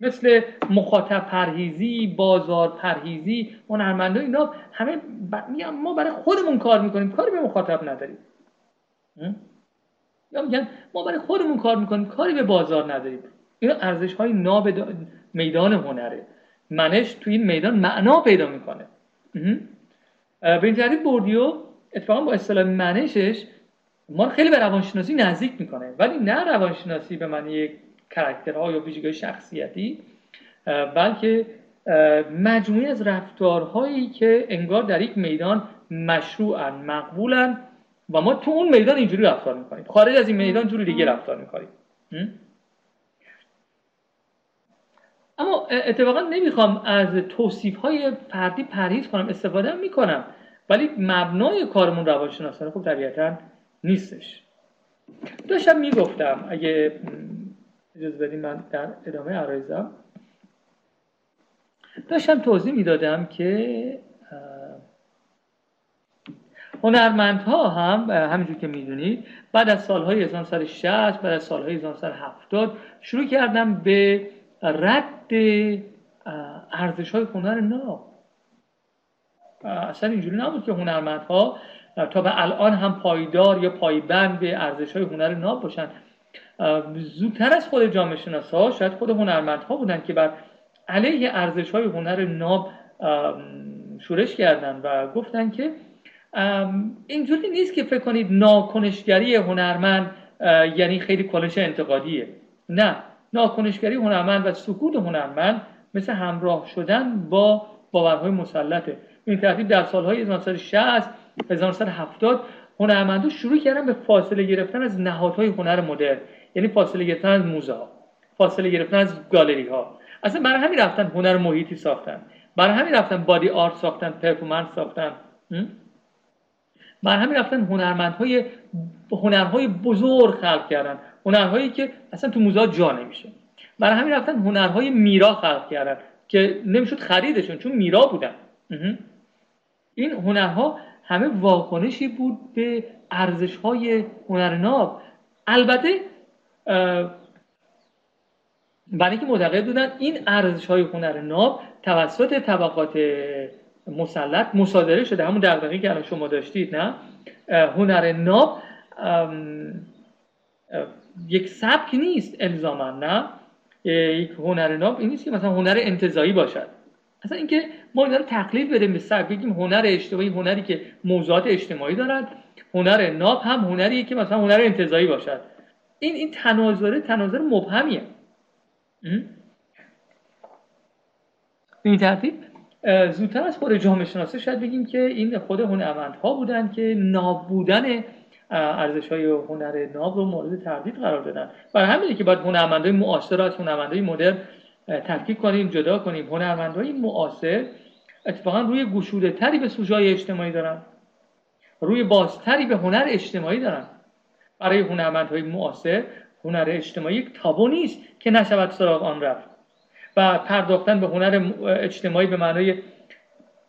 مثل مخاطب پرهیزی بازار پرهیزی هنرمندان اینا همه میگن ما برای خودمون کار می‌کنیم کاری به مخاطب نداریم. یا میگن ما برای خودمون کار می‌کنیم کاری به بازار نداریم. اینا ارزش های ناب میدان هنره. منش توی این میدان معنا پیدا می‌کنه. به این ترتیب بوردیو اتفاقا با اصطلاح منشش ما خیلی به روانشناسی نزدیک می‌کنه. ولی نه روانشناسی به معنی کرکترها یا ویژگی شخصیتی بلکه مجموعی از رفتارهایی که انگار در یک میدان مشروعن مقبولن و ما تو اون میدان اینجوری رفتار می‌کنیم. خارج از این میدان جوری دیگه رفتار می‌کنیم. اما اتفاقا نمی‌خوام از توصیف های فردی پرهیز کنم استفاده می‌کنم ولی مبنای کارمون روانشناسانه خب طبیعتا نیستش. داشتم می‌گفتم اگه اجازه بدیم من در ادامه عرایزم. داشتم توضیح می‌دادم که هنرمندها هم همینجور که می‌دونید بعد از سالهای 1960 بعد از سالهای 1970 شروع کردم به رد ارزش های هنر ناب. اصلا اینجوری نبود که هنرمندها تا به الان هم پایدار یا پایبند به ارزش های هنر ناب باشن. زودتر از خود جامعه ها شاید خود هنرمندها بودن که بر علیه ارزش های هنر ناب شورش کردن و گفتن که اینجوری نیست که فکر کنید ناکنشگری هنرمند یعنی خیلی کنش انتقادیه. نه. ناکنشگری هنرمند و سکوت هنرمند مثل همراه شدن با باورهای مسلطه. این ترتیب در سالهای 1960 1970 هنرمندان شروع کردن به فاصله گرفتن از نهادهای هنر مدرن یعنی فاصله گرفتن از موزه ها فاصله گرفتن از گالری ها. اصلا برای همین رفتن هنر محیطی ساختن برای همین رفتن بادی آرت ساختن پرفورمنس ساختن برای همین رفتن هنرمندهای هنرهای بزرگ خلق کردن. هنرهایی که اصلا تو موزه جا نمیشه. برای همین رفتن هنرهای میرا خلق کردن که نمی‌شد خریدشون چون میرا بودن. این هنرها همه واکنشی بود به ارزش های هنر ناب البته برای اینکه معتقد بودن این ارزش های هنر ناب توسط طبقات مسلط مصادره شده. همون دقیقی که الان شما داشتید نه؟ هنر ناب یک سبک نیست الزاما نه؟ یک هنر ناب این نیست که مثلا هنر انتظایی باشد. اصلا اینکه ما اینا رو تقلید بدیم به سبک بگیم هنر اجتماعی هنری که موضوعات اجتماعی دارد هنر ناب هم هنریه که مثلا هنر انتظایی باشد. این این تناظر تناظر مبهمیه. این ترتیب زودتر از خود جامعه شناسی شاید بگیم که این خود هنرمندها بودن که نابودن ارزش های هنر ناب رو مورد تردید قرار دادن. برای همینه که باید هنرمندای معاصر از هنرمندای مدرن تفکیک کنیم جدا کنیم. هنرمندای معاصر اتفاقا روی گشوده تری به سوژه اجتماعی دارن. روی بازتری به هنر اجتماعی دارن. برای هنرمندهای معاصر هنر اجتماعی یک تابو نیست که نشود سراغ آن رفت و پرداختن به هنر اجتماعی به معنای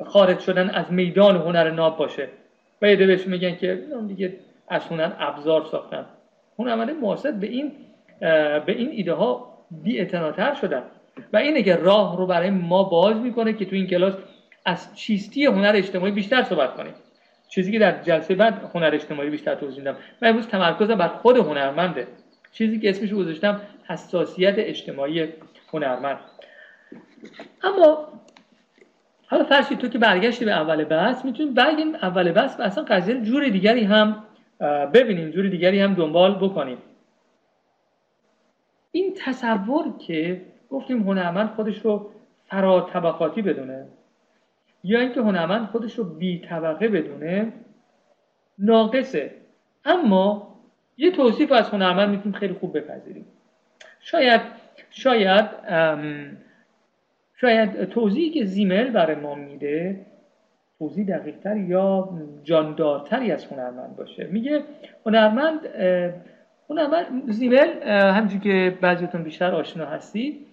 خارج شدن از میدان هنر ناب باشه. و یه بهش میگن که دیگه هنر ابزار ساختن. هنرمند معاصر به این به این ایده ها بی شدن. و اینه که راه رو برای ما باز می‌کنه که تو این کلاس از چیستی هنر اجتماعی بیشتر صحبت کنیم. چیزی که در جلسه بعد هنر اجتماعی بیشتر توضیح میدم. و امروز تمرکزم بر خود هنرمنده. چیزی که اسمش گذاشتم حساسیت اجتماعی هنرمند. اما حالا فرشی تو که برگشتی به اول بحث می‌تونیم برگردیم اول بحث و اصلا قضیه جور دیگری هم ببینیم جور دیگری هم دنبال بکنیم. این تصور که گفتیم هنرمند خودش رو فرا طبقاتی بدونه یا اینکه هنرمند خودش رو بی طبقه بدونه ناقصه. اما یه توصیف از هنرمند می‌تونیم خیلی خوب بپذیریم. شاید شاید شاید توضیحی که زیمل برای ما میده توضیح دقیقتر یا جاندارتری از هنرمند باشه. میگه هنرمند هنرمند زیمل همچون که بعضیتون بیشتر آشنا هستید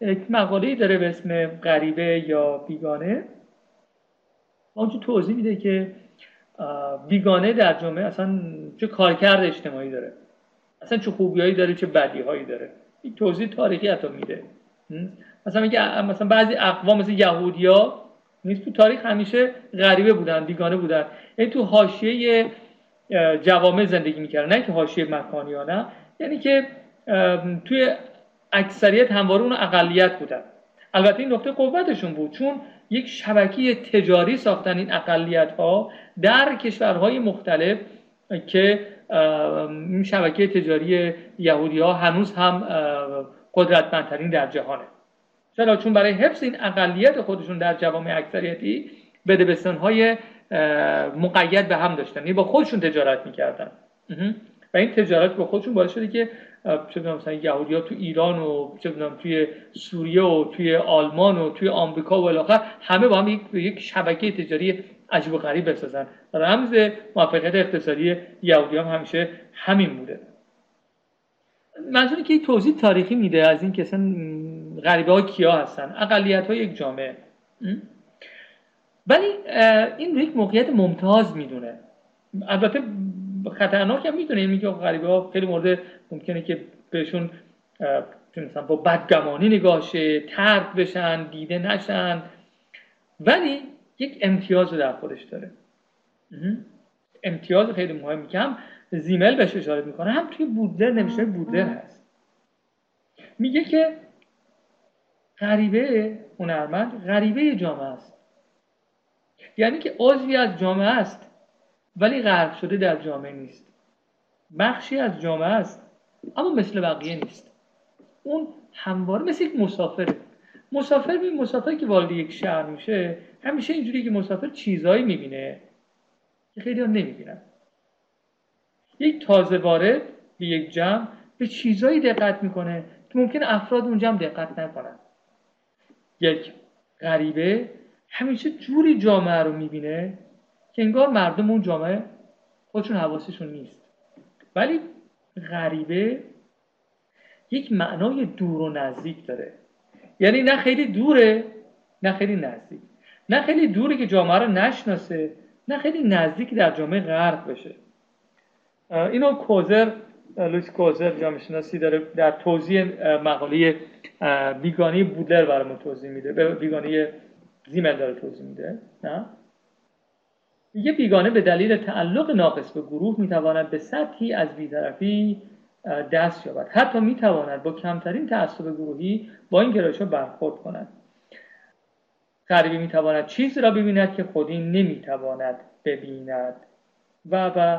یک مقاله داره به اسم غریبه یا بیگانه. اونجا توضیح میده که بیگانه در جامعه اصلا چه کارکرد اجتماعی داره اصلا چه خوبیایی داره چه بدیهایی داره. این توضیح تاریخی حتی میده. مثلا میگه مثلا بعضی اقوام مثل یهودیا نیست. تو تاریخ همیشه غریبه بودن بیگانه بودن. یعنی تو حاشیه جوامع زندگی می‌کردن. نه که حاشیه مکانی ها نه. یعنی که توی اکثریت همواره اون اقلیت بودن. البته این نقطه قوتشون بود. چون یک شبکه تجاری ساختن این اقلیت ها در کشورهای مختلف که این شبکه تجاری یهودی ها هنوز هم قدرتمندترین در جهانه. چرا چون برای حفظ این اقلیت خودشون در جوامع اکثریتی به های مقید به هم داشتن. یعنی با خودشون تجارت می‌کردن. و این تجارت با خودشون باعث شده که چه مثلا یهودی ها تو ایران و چه توی سوریه و توی آلمان و توی آمریکا و الاخر همه با هم یک, شبکه تجاری عجیب و غریب بسازن. رمز موفقیت اقتصادی یهودی هم همیشه همین بوده. منظوری که یک توضیح تاریخی میده از این که غریبه ها کیا هستن؟ اقلیت های یک جامعه. ولی این رو یک موقعیت ممتاز می‌دونه. البته خطرناک هم می‌دونه این که غریبه ها خیلی مورد ممکنه که بهشون با بدگمانی نگاه ترد بشن دیده نشن. ولی یک امتیاز رو در خودش داره. امتیاز خیلی مهمی که زیمل بهش اشاره می‌کنه هم توی بودلر نمیشه بودلر هست. میگه که غریبه هنرمند غریبه جامعه است. یعنی که عضوی از جامعه است ولی غرق شده در جامعه نیست. بخشی از جامعه است اما مثل بقیه نیست. اون همواره مثل یک مسافره مسافر می مسافر که وارد یک شهر میشه همیشه اینجوری که مسافر چیزهایی می‌بینه که خیلی ها نمی‌بینن. یک تازه وارد به یک جمع به چیزهایی دقت می‌کنه که ممکن افراد اون جمع دقت نکنن. یک غریبه همیشه جوری جامعه رو می‌بینه که انگار مردم اون جامعه خودشون حواسشون نیست. ولی غریبه یک معنای دور و نزدیک داره. یعنی نه خیلی دوره نه خیلی نزدیک. نه خیلی دوره که جامعه رو نشناسه نه خیلی نزدیک در جامعه غرق بشه. اینو کوزر لویس کوزر جامعه شناسی داره در توضیح مقاله بیگانی بودلر برای توضیح میده. بیگانی زیمل داره توضیح میده. نه؟ میگه بیگانه به دلیل تعلق ناقص به گروه می‌تواند به سطحی از بیطرفی دست یابد. حتی می‌تواند با کمترین تعصب گروهی با این گرایش برخورد کند. غریبی می‌تواند چیزی را ببیند که خودی نمی‌تواند ببیند. و و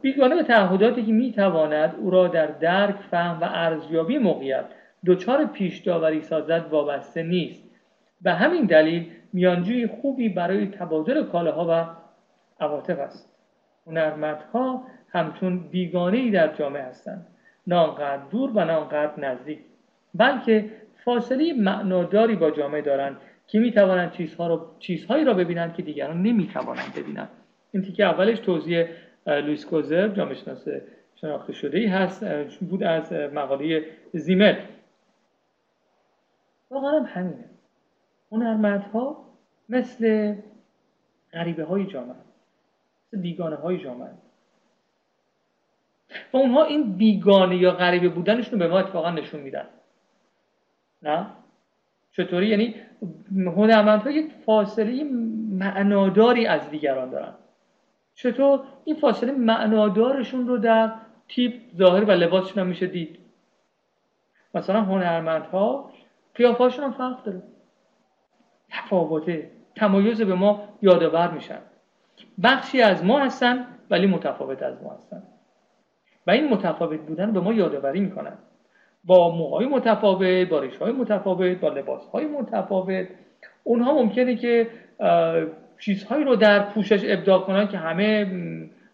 بیگانه به تعهداتی که می‌تواند او را در درک فهم و ارزیابی موقعیت دچار پیش داوری سازد وابسته نیست. به همین دلیل میانجوی خوبی برای تبادل کالاها و عواطف است. هنرمندها همچون بیگانه ای در جامعه هستند. نه آنقدر دور و نه آنقدر نزدیک بلکه فاصله معناداری با جامعه دارند که می توانند چیزها رو، چیزهایی را ببینند که دیگران نمی توانند ببینند. این تیکه اولش توضیح لویس کوزر جامعه شناس شناخته شده ای هست بود از مقاله زیمل. واقعا همینه. هنرمندها مثل غریبه های جامعه مثل بیگانه های جامعه. و اونها این بیگانه یا غریبه بودنشون به ما اتفاقا نشون میدن. نه؟ چطوری؟ یعنی هنرمندها یک فاصله معناداری از دیگران دارن. چطور این فاصله معنادارشون رو در تیپ ظاهر و لباسشون هم میشه دید. مثلا هنرمندها قیافاشون هم فرق داره. تفاوته تمایز به ما یادآور میشن. بخشی از ما هستن ولی متفاوت از ما هستن. و این متفاوت بودن به ما یادآوری می‌کنن. با موهای متفاوت با های متفاوت با لباس های متفاوت. اونها ممکنه که چیزهایی رو در پوشش ابداع کنن که همه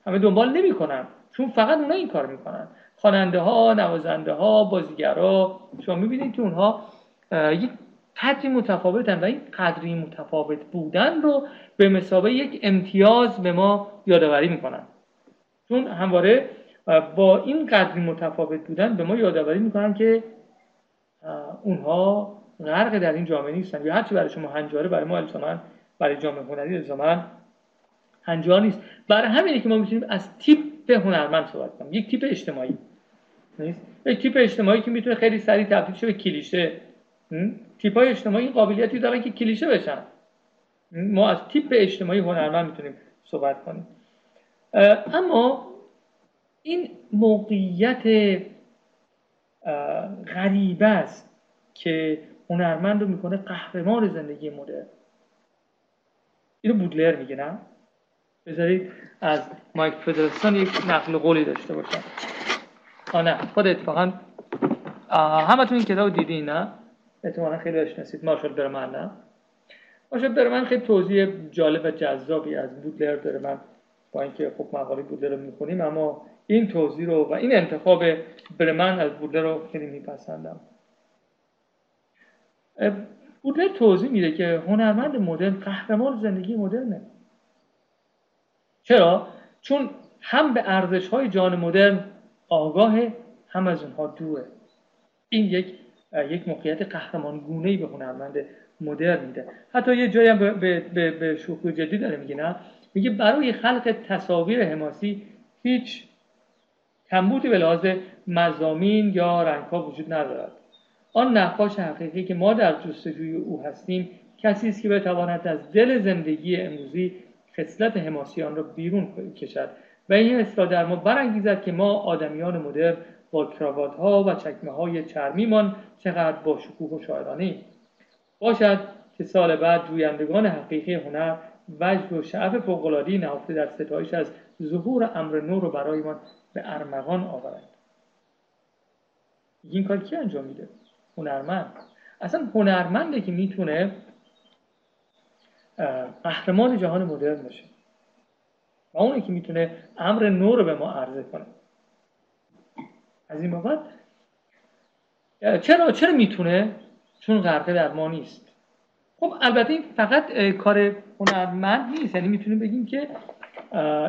همه دنبال نمی‌کنن. چون فقط اونها این کار می‌کنن. خواننده ها نوازنده ها بازیگرا. شما می‌بینید که اونها یک قدری متفاوتن و این قدری متفاوت بودن رو به مسابقه یک امتیاز به ما یادآوری می‌کنن. چون همواره با این قدری متفاوت بودن به ما یادآوری می‌کنن که اونها غرق در این جامعه نیستن. یا هرچی برای شما هنجاره برای ما الزاما برای جامعه هنری الزاما هنجار نیست. برای همینه که ما می‌تونیم از تیپ هنرمند صحبت کنیم. یک تیپ اجتماعی. نیست؟ یک تیپ اجتماعی که می‌تونه خیلی سریع تبدیل شه به کلیشه. تیپ های اجتماعی قابلیتی دارن که کلیشه بشن. ما از تیپ اجتماعی هنرمند می‌تونیم صحبت کنیم. اما این موقعیت غریبه است که هنرمند رو می‌کنه قهرمان زندگی مدرن. اینو بودلر میگه نه؟ بذارید از مایک فدرسون یک نقل قولی داشته باشم. آه نه خود اتفاقا همتون این کتاب دیدین نه؟ احتمالا خیلی بشناسید مارشال برمن نه؟ باشه برای من خیلی توضیح جالب و جذابی از بودلر داره. من با اینکه خب مقاله بودلر رو می‌خونیم اما این توضیح رو و این انتخاب برمن از بودلر رو خیلی میپسندم. بودلر توضیح میده که هنرمند مدرن قهرمان زندگی مدرنه چرا؟ چون هم به ارزش های جان مدرن آگاه هم از اونها دوره. این یک یک موقعیت قهرمان گونه به هنرمند مدرن میده. حتی یه جایی هم به, به, به شوخی جدی داره میگه نه؟ میگه برای خلق تصاویر حماسی هیچ کمبودی به لحاظ مزامین یا رنگها وجود ندارد. آن نقاش حقیقی که ما در جستجوی او هستیم کسی است که بتواند از دل زندگی امروزی خصلت حماسی آن را بیرون کشد و این اصلا در ما برانگیزد که ما آدمیان مدرن با کراوات ها و چکمه های چرمیمان چقدر با شکوه و شاعرانه باشد که سال بعد جویندگان حقیقی هنر وجد و شعف فوقالعادهای نهفته در ستایش از ظهور امر نو رو برایمان به ارمغان آورند. این کار کی انجام میده؟ هنرمند. اصلا هنرمنده که می‌تونه قهرمان جهان مدرن باشه. و اونه که می‌تونه امر نو رو به ما عرضه کنه. از این بابت چرا چرا می‌تونه؟ چون غرقه در ما نیست. خب البته این فقط کار هنرمند نیست. یعنی می‌تونیم بگیم که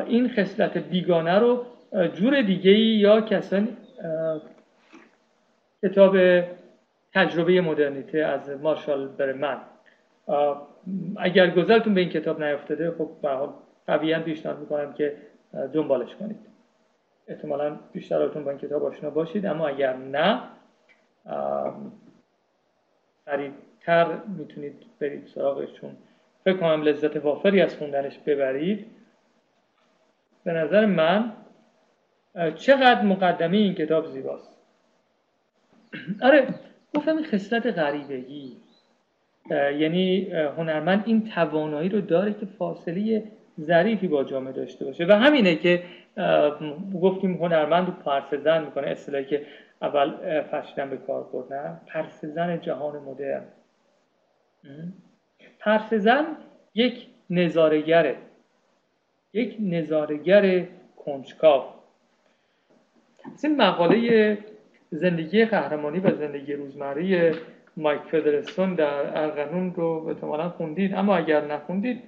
این خصلت بیگانه رو جور دیگه یا کسانی کتاب تجربه مدرنیته از مارشال برمن. اگر گذرتون به این کتاب نیافتاده خب به حال قویا پیشنهاد می‌کنم که دنبالش کنید. احتمالا بیشتراتون با این کتاب آشنا باشید. اما اگر نه سریعتر می‌تونید برید سراغش چون فکر کنم لذت وافری از خوندنش ببرید. به نظر من چقدر مقدمه این کتاب زیباست. آره گفتم این خصلت غریبگی. یعنی هنرمند این توانایی رو داره که فاصله ظریفی با جامعه داشته باشه. و همینه که گفتیم هنرمند رو پرسزن می‌کنه اصطلاحی که اول فشدن به کار بردن پرسزن جهان مدرن. پرسزن یک نظارگره یک نظارگر کنجکاو. این مقاله زندگی قهرمانی و زندگی روزمره مایک فدرسون در ارغنون رو احتمالا خوندید. اما اگر نخوندید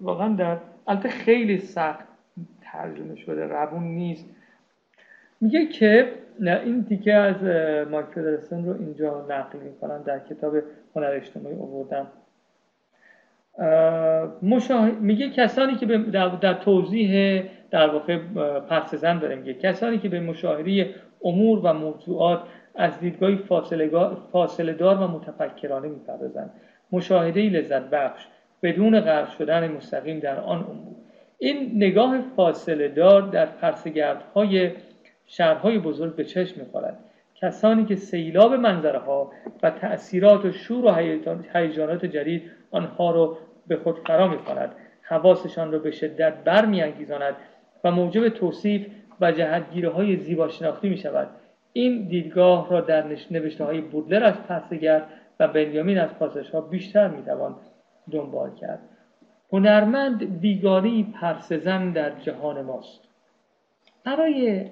واقعا در البته خیلی سخت ترجمه شده روون نیست. میگه که این تیکه از مایک فدرسون رو اینجا نقل می‌کنم در کتاب هنر اجتماعی آوردم میگه کسانی که در, توضیح در واقع پرسزن داره میگه کسانی که به مشاهده امور و موضوعات از دیدگاه فاصله دار و متفکرانه می‌پردازند. مشاهده لذت بخش بدون غرق شدن مستقیم در آن امور. این نگاه فاصله دار در پرسگردهای شهرهای بزرگ به چشم می‌خورد. کسانی که سیلاب منظره ها و تأثیرات و شور و هیجانات جدید آنها را به خود فرا می‌خواند حواسشان را به شدت برمیانگیزاند و موجب توصیف و جهتگیره های زیبا شناختی می شود این دیدگاه را در نوشته های بودلر از پرسگر و بنیامین از پاسش ها بیشتر می توان دنبال کرد. هنرمند بیگاری پرسزن در جهان ماست. برای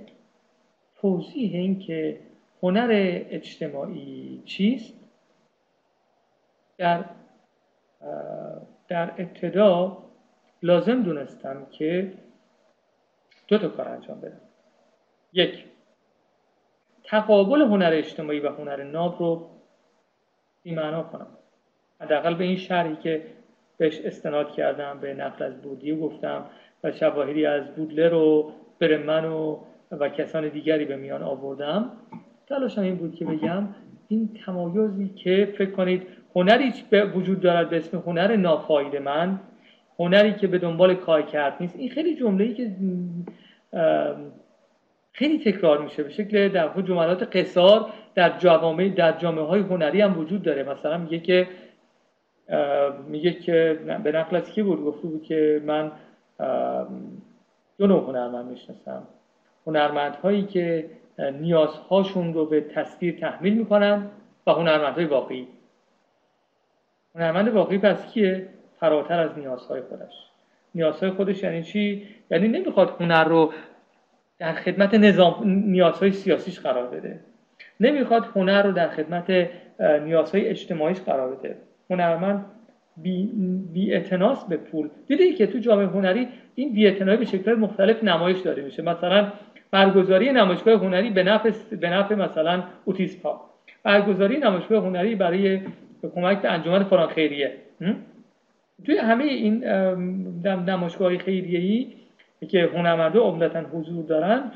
توضیح اینکه هنر اجتماعی چیست در در ابتدا لازم دونستم که دو تا کار انجام بدم. یک تقابل هنر اجتماعی و هنر ناب رو معنا کنم. حداقل به این شرحی که بهش استناد کردم به نقل از بودیو گفتم و شواهدی از بودلر و برمن و و کسان دیگری به میان آوردم. تلاشم این بود که بگم این تمایزی که فکر کنید هنری وجود دارد به اسم هنر نافاید من هنری که به دنبال کار کرد نیست. این خیلی جمله ای که خیلی تکرار میشه. به شکل در جملات قصار در جوامع در جامعه های هنری هم وجود داره. مثلا میگه که میگه که به نقل از کی بود؟ گفته بود که من دو نوع هنرمند می‌شناسم. هنرمندهایی که نیازهاشون رو به تصویر تحمیل می‌کنن و هنرمندهای واقعی. هنرمند واقعی پس کیه؟ فراتر از نیازهای خودش. نیازهای خودش یعنی چی؟ یعنی نمی‌خواد هنر رو در خدمت نظام نیازهای سیاسیش قرار بده. نمی‌خواد هنر رو در خدمت نیازهای اجتماعیش قرار بده. هنرمند بی, بی به پول. دیدی که تو جامعه هنری این بی به شکل مختلف نمایش داده میشه مثلا برگزاری نمایشگاه هنری به نفع به نفع مثلا اوتیسم ها برگزاری نمایشگاه هنری برای کمک به انجمن فلان خیریه توی همه این نمایشگاه خیریه ای که هنرمندا عمدتا حضور دارن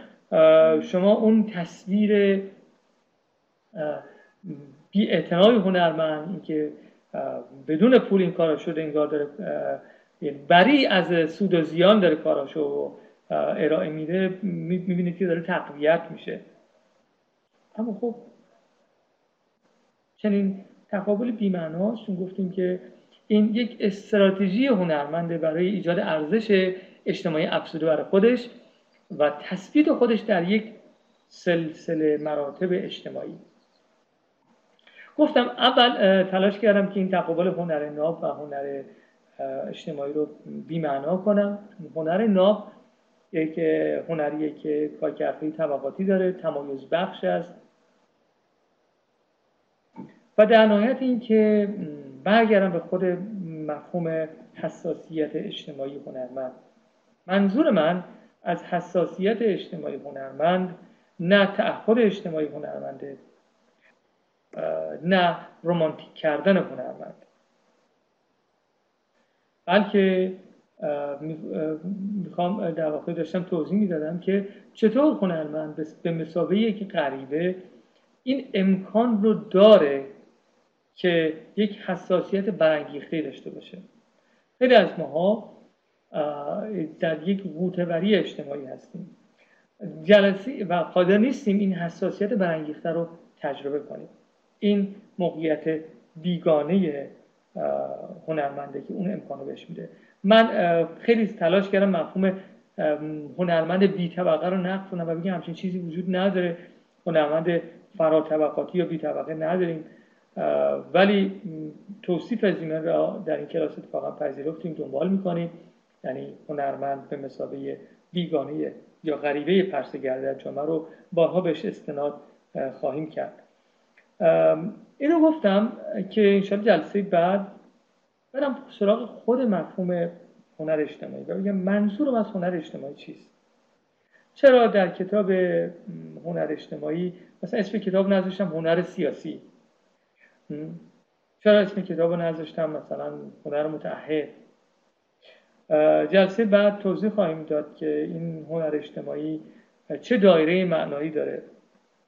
شما اون تصویر بی هنرمند اینکه بدون پول این کارا شده انگار داره بری از سود و زیان داره کاراشو ارائه میده می‌بینید که داره تقویت میشه. اما خب چنین تقابل بیمعناست. چون گفتیم که این یک استراتژی هنرمنده برای ایجاد ارزش اجتماعی افزوده برای خودش و تثبیت خودش در یک سلسله مراتب اجتماعی. گفتم اول تلاش کردم که این تقابل هنر ناب و هنر اجتماعی رو بیمعنا کنم. هنر ناب یک هنریه که کارکردهای طبقاتی داره تمایز بخش است. و در نهایت این که برگردم به خود مفهوم حساسیت اجتماعی هنرمند. منظور من از حساسیت اجتماعی هنرمند نه تعهد اجتماعی هنرمنده نه رومانتیک کردن هنرمند. بلکه می‌خوام در واقع داشتم توضیح می‌دادم که چطور هنرمند به مسابقه یک غریبه این امکان رو داره که یک حساسیت برانگیخته داشته باشه. خیلی از ماها در یک گوتوری اجتماعی هستیم. جلسی و قادر نیستیم این حساسیت برانگیخته رو تجربه کنیم. این موقعیت بیگانه هنرمنده که اون امکان رو بهش میده. من خیلی تلاش کردم مفهوم هنرمند بی طبقه رو نقد کنم و بگم همچین چیزی وجود نداره. هنرمند فرا طبقاتی یا بی طبقه نداریم. ولی توصیف از این را در این کلاس اتفاقا پذیرفتیم دنبال می‌کنیم. یعنی هنرمند به مسابقه بیگانه یا غریبه پرسگرده در جامعه رو بارها بهش استناد خواهیم کرد. اینو گفتم که انشاءالله جلسه بعد برم سراغ خود مفهوم هنر اجتماعی و بگم منظورم از هنر اجتماعی چیست؟ چرا در کتاب هنر اجتماعی مثلا اسم کتاب نذاشتم هنر سیاسی. چرا اسم کتاب نذاشتم مثلا هنر متعهد. جلسه بعد توضیح خواهیم داد که این هنر اجتماعی چه دایره معنایی داره.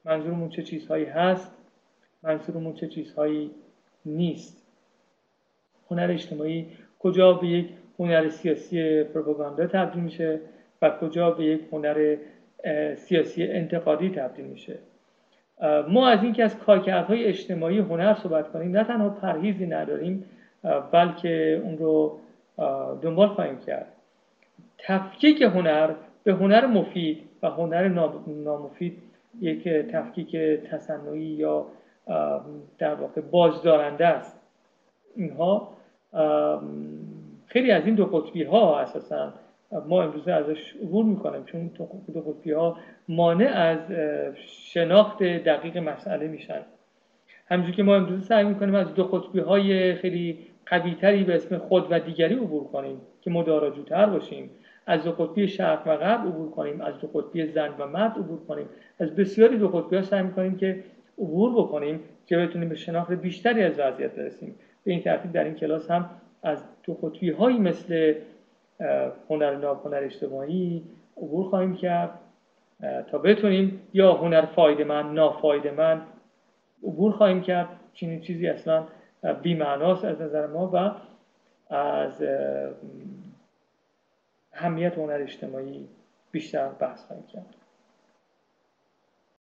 منظورمون چه چیزهایی هست منظورمون چه چیزهایی نیست. هنر اجتماعی کجا به یک هنر سیاسی پروپاگاندا تبدیل میشه و کجا به یک هنر سیاسی انتقادی تبدیل میشه. ما از اینکه از کارکردهای اجتماعی هنر صحبت کنیم نه تنها پرهیزی نداریم بلکه اون رو دنبال خواهیم کرد. تفکیک هنر به هنر مفید و هنر نامفید یک تفکیک تصنعی یا در واقع بازدارنده است. اینها خیلی از این دو قطبی ها اساسا ما امروزه ازش عبور می‌کنیم چون دو قطبی ها مانع از شناخت دقیق مسئله میشن. همجور که ما امروزه سعی می‌کنیم از دو قطبی های خیلی قویتری به اسم خود و دیگری عبور کنیم که مداراجوتر باشیم. از دو قطبی شرق و غرب عبور کنیم از دو قطبی زن و مرد عبور کنیم. از بسیاری دو قطبی ها سعی می‌کنیم که عبور بکنیم که بتونیم به شناخت بیشتری از وضعیت برسیم. به این ترتیب در این کلاس هم از دو قطبی هایی مثل هنر ناب هنر اجتماعی عبور خواهیم کرد. تا بتونیم یا هنر فایده من نافایده من عبور خواهیم کرد. چنین چیزی اصلا بیمعناست از نظر ما و از همیت هنر اجتماعی بیشتر بحث خواهیم کرد.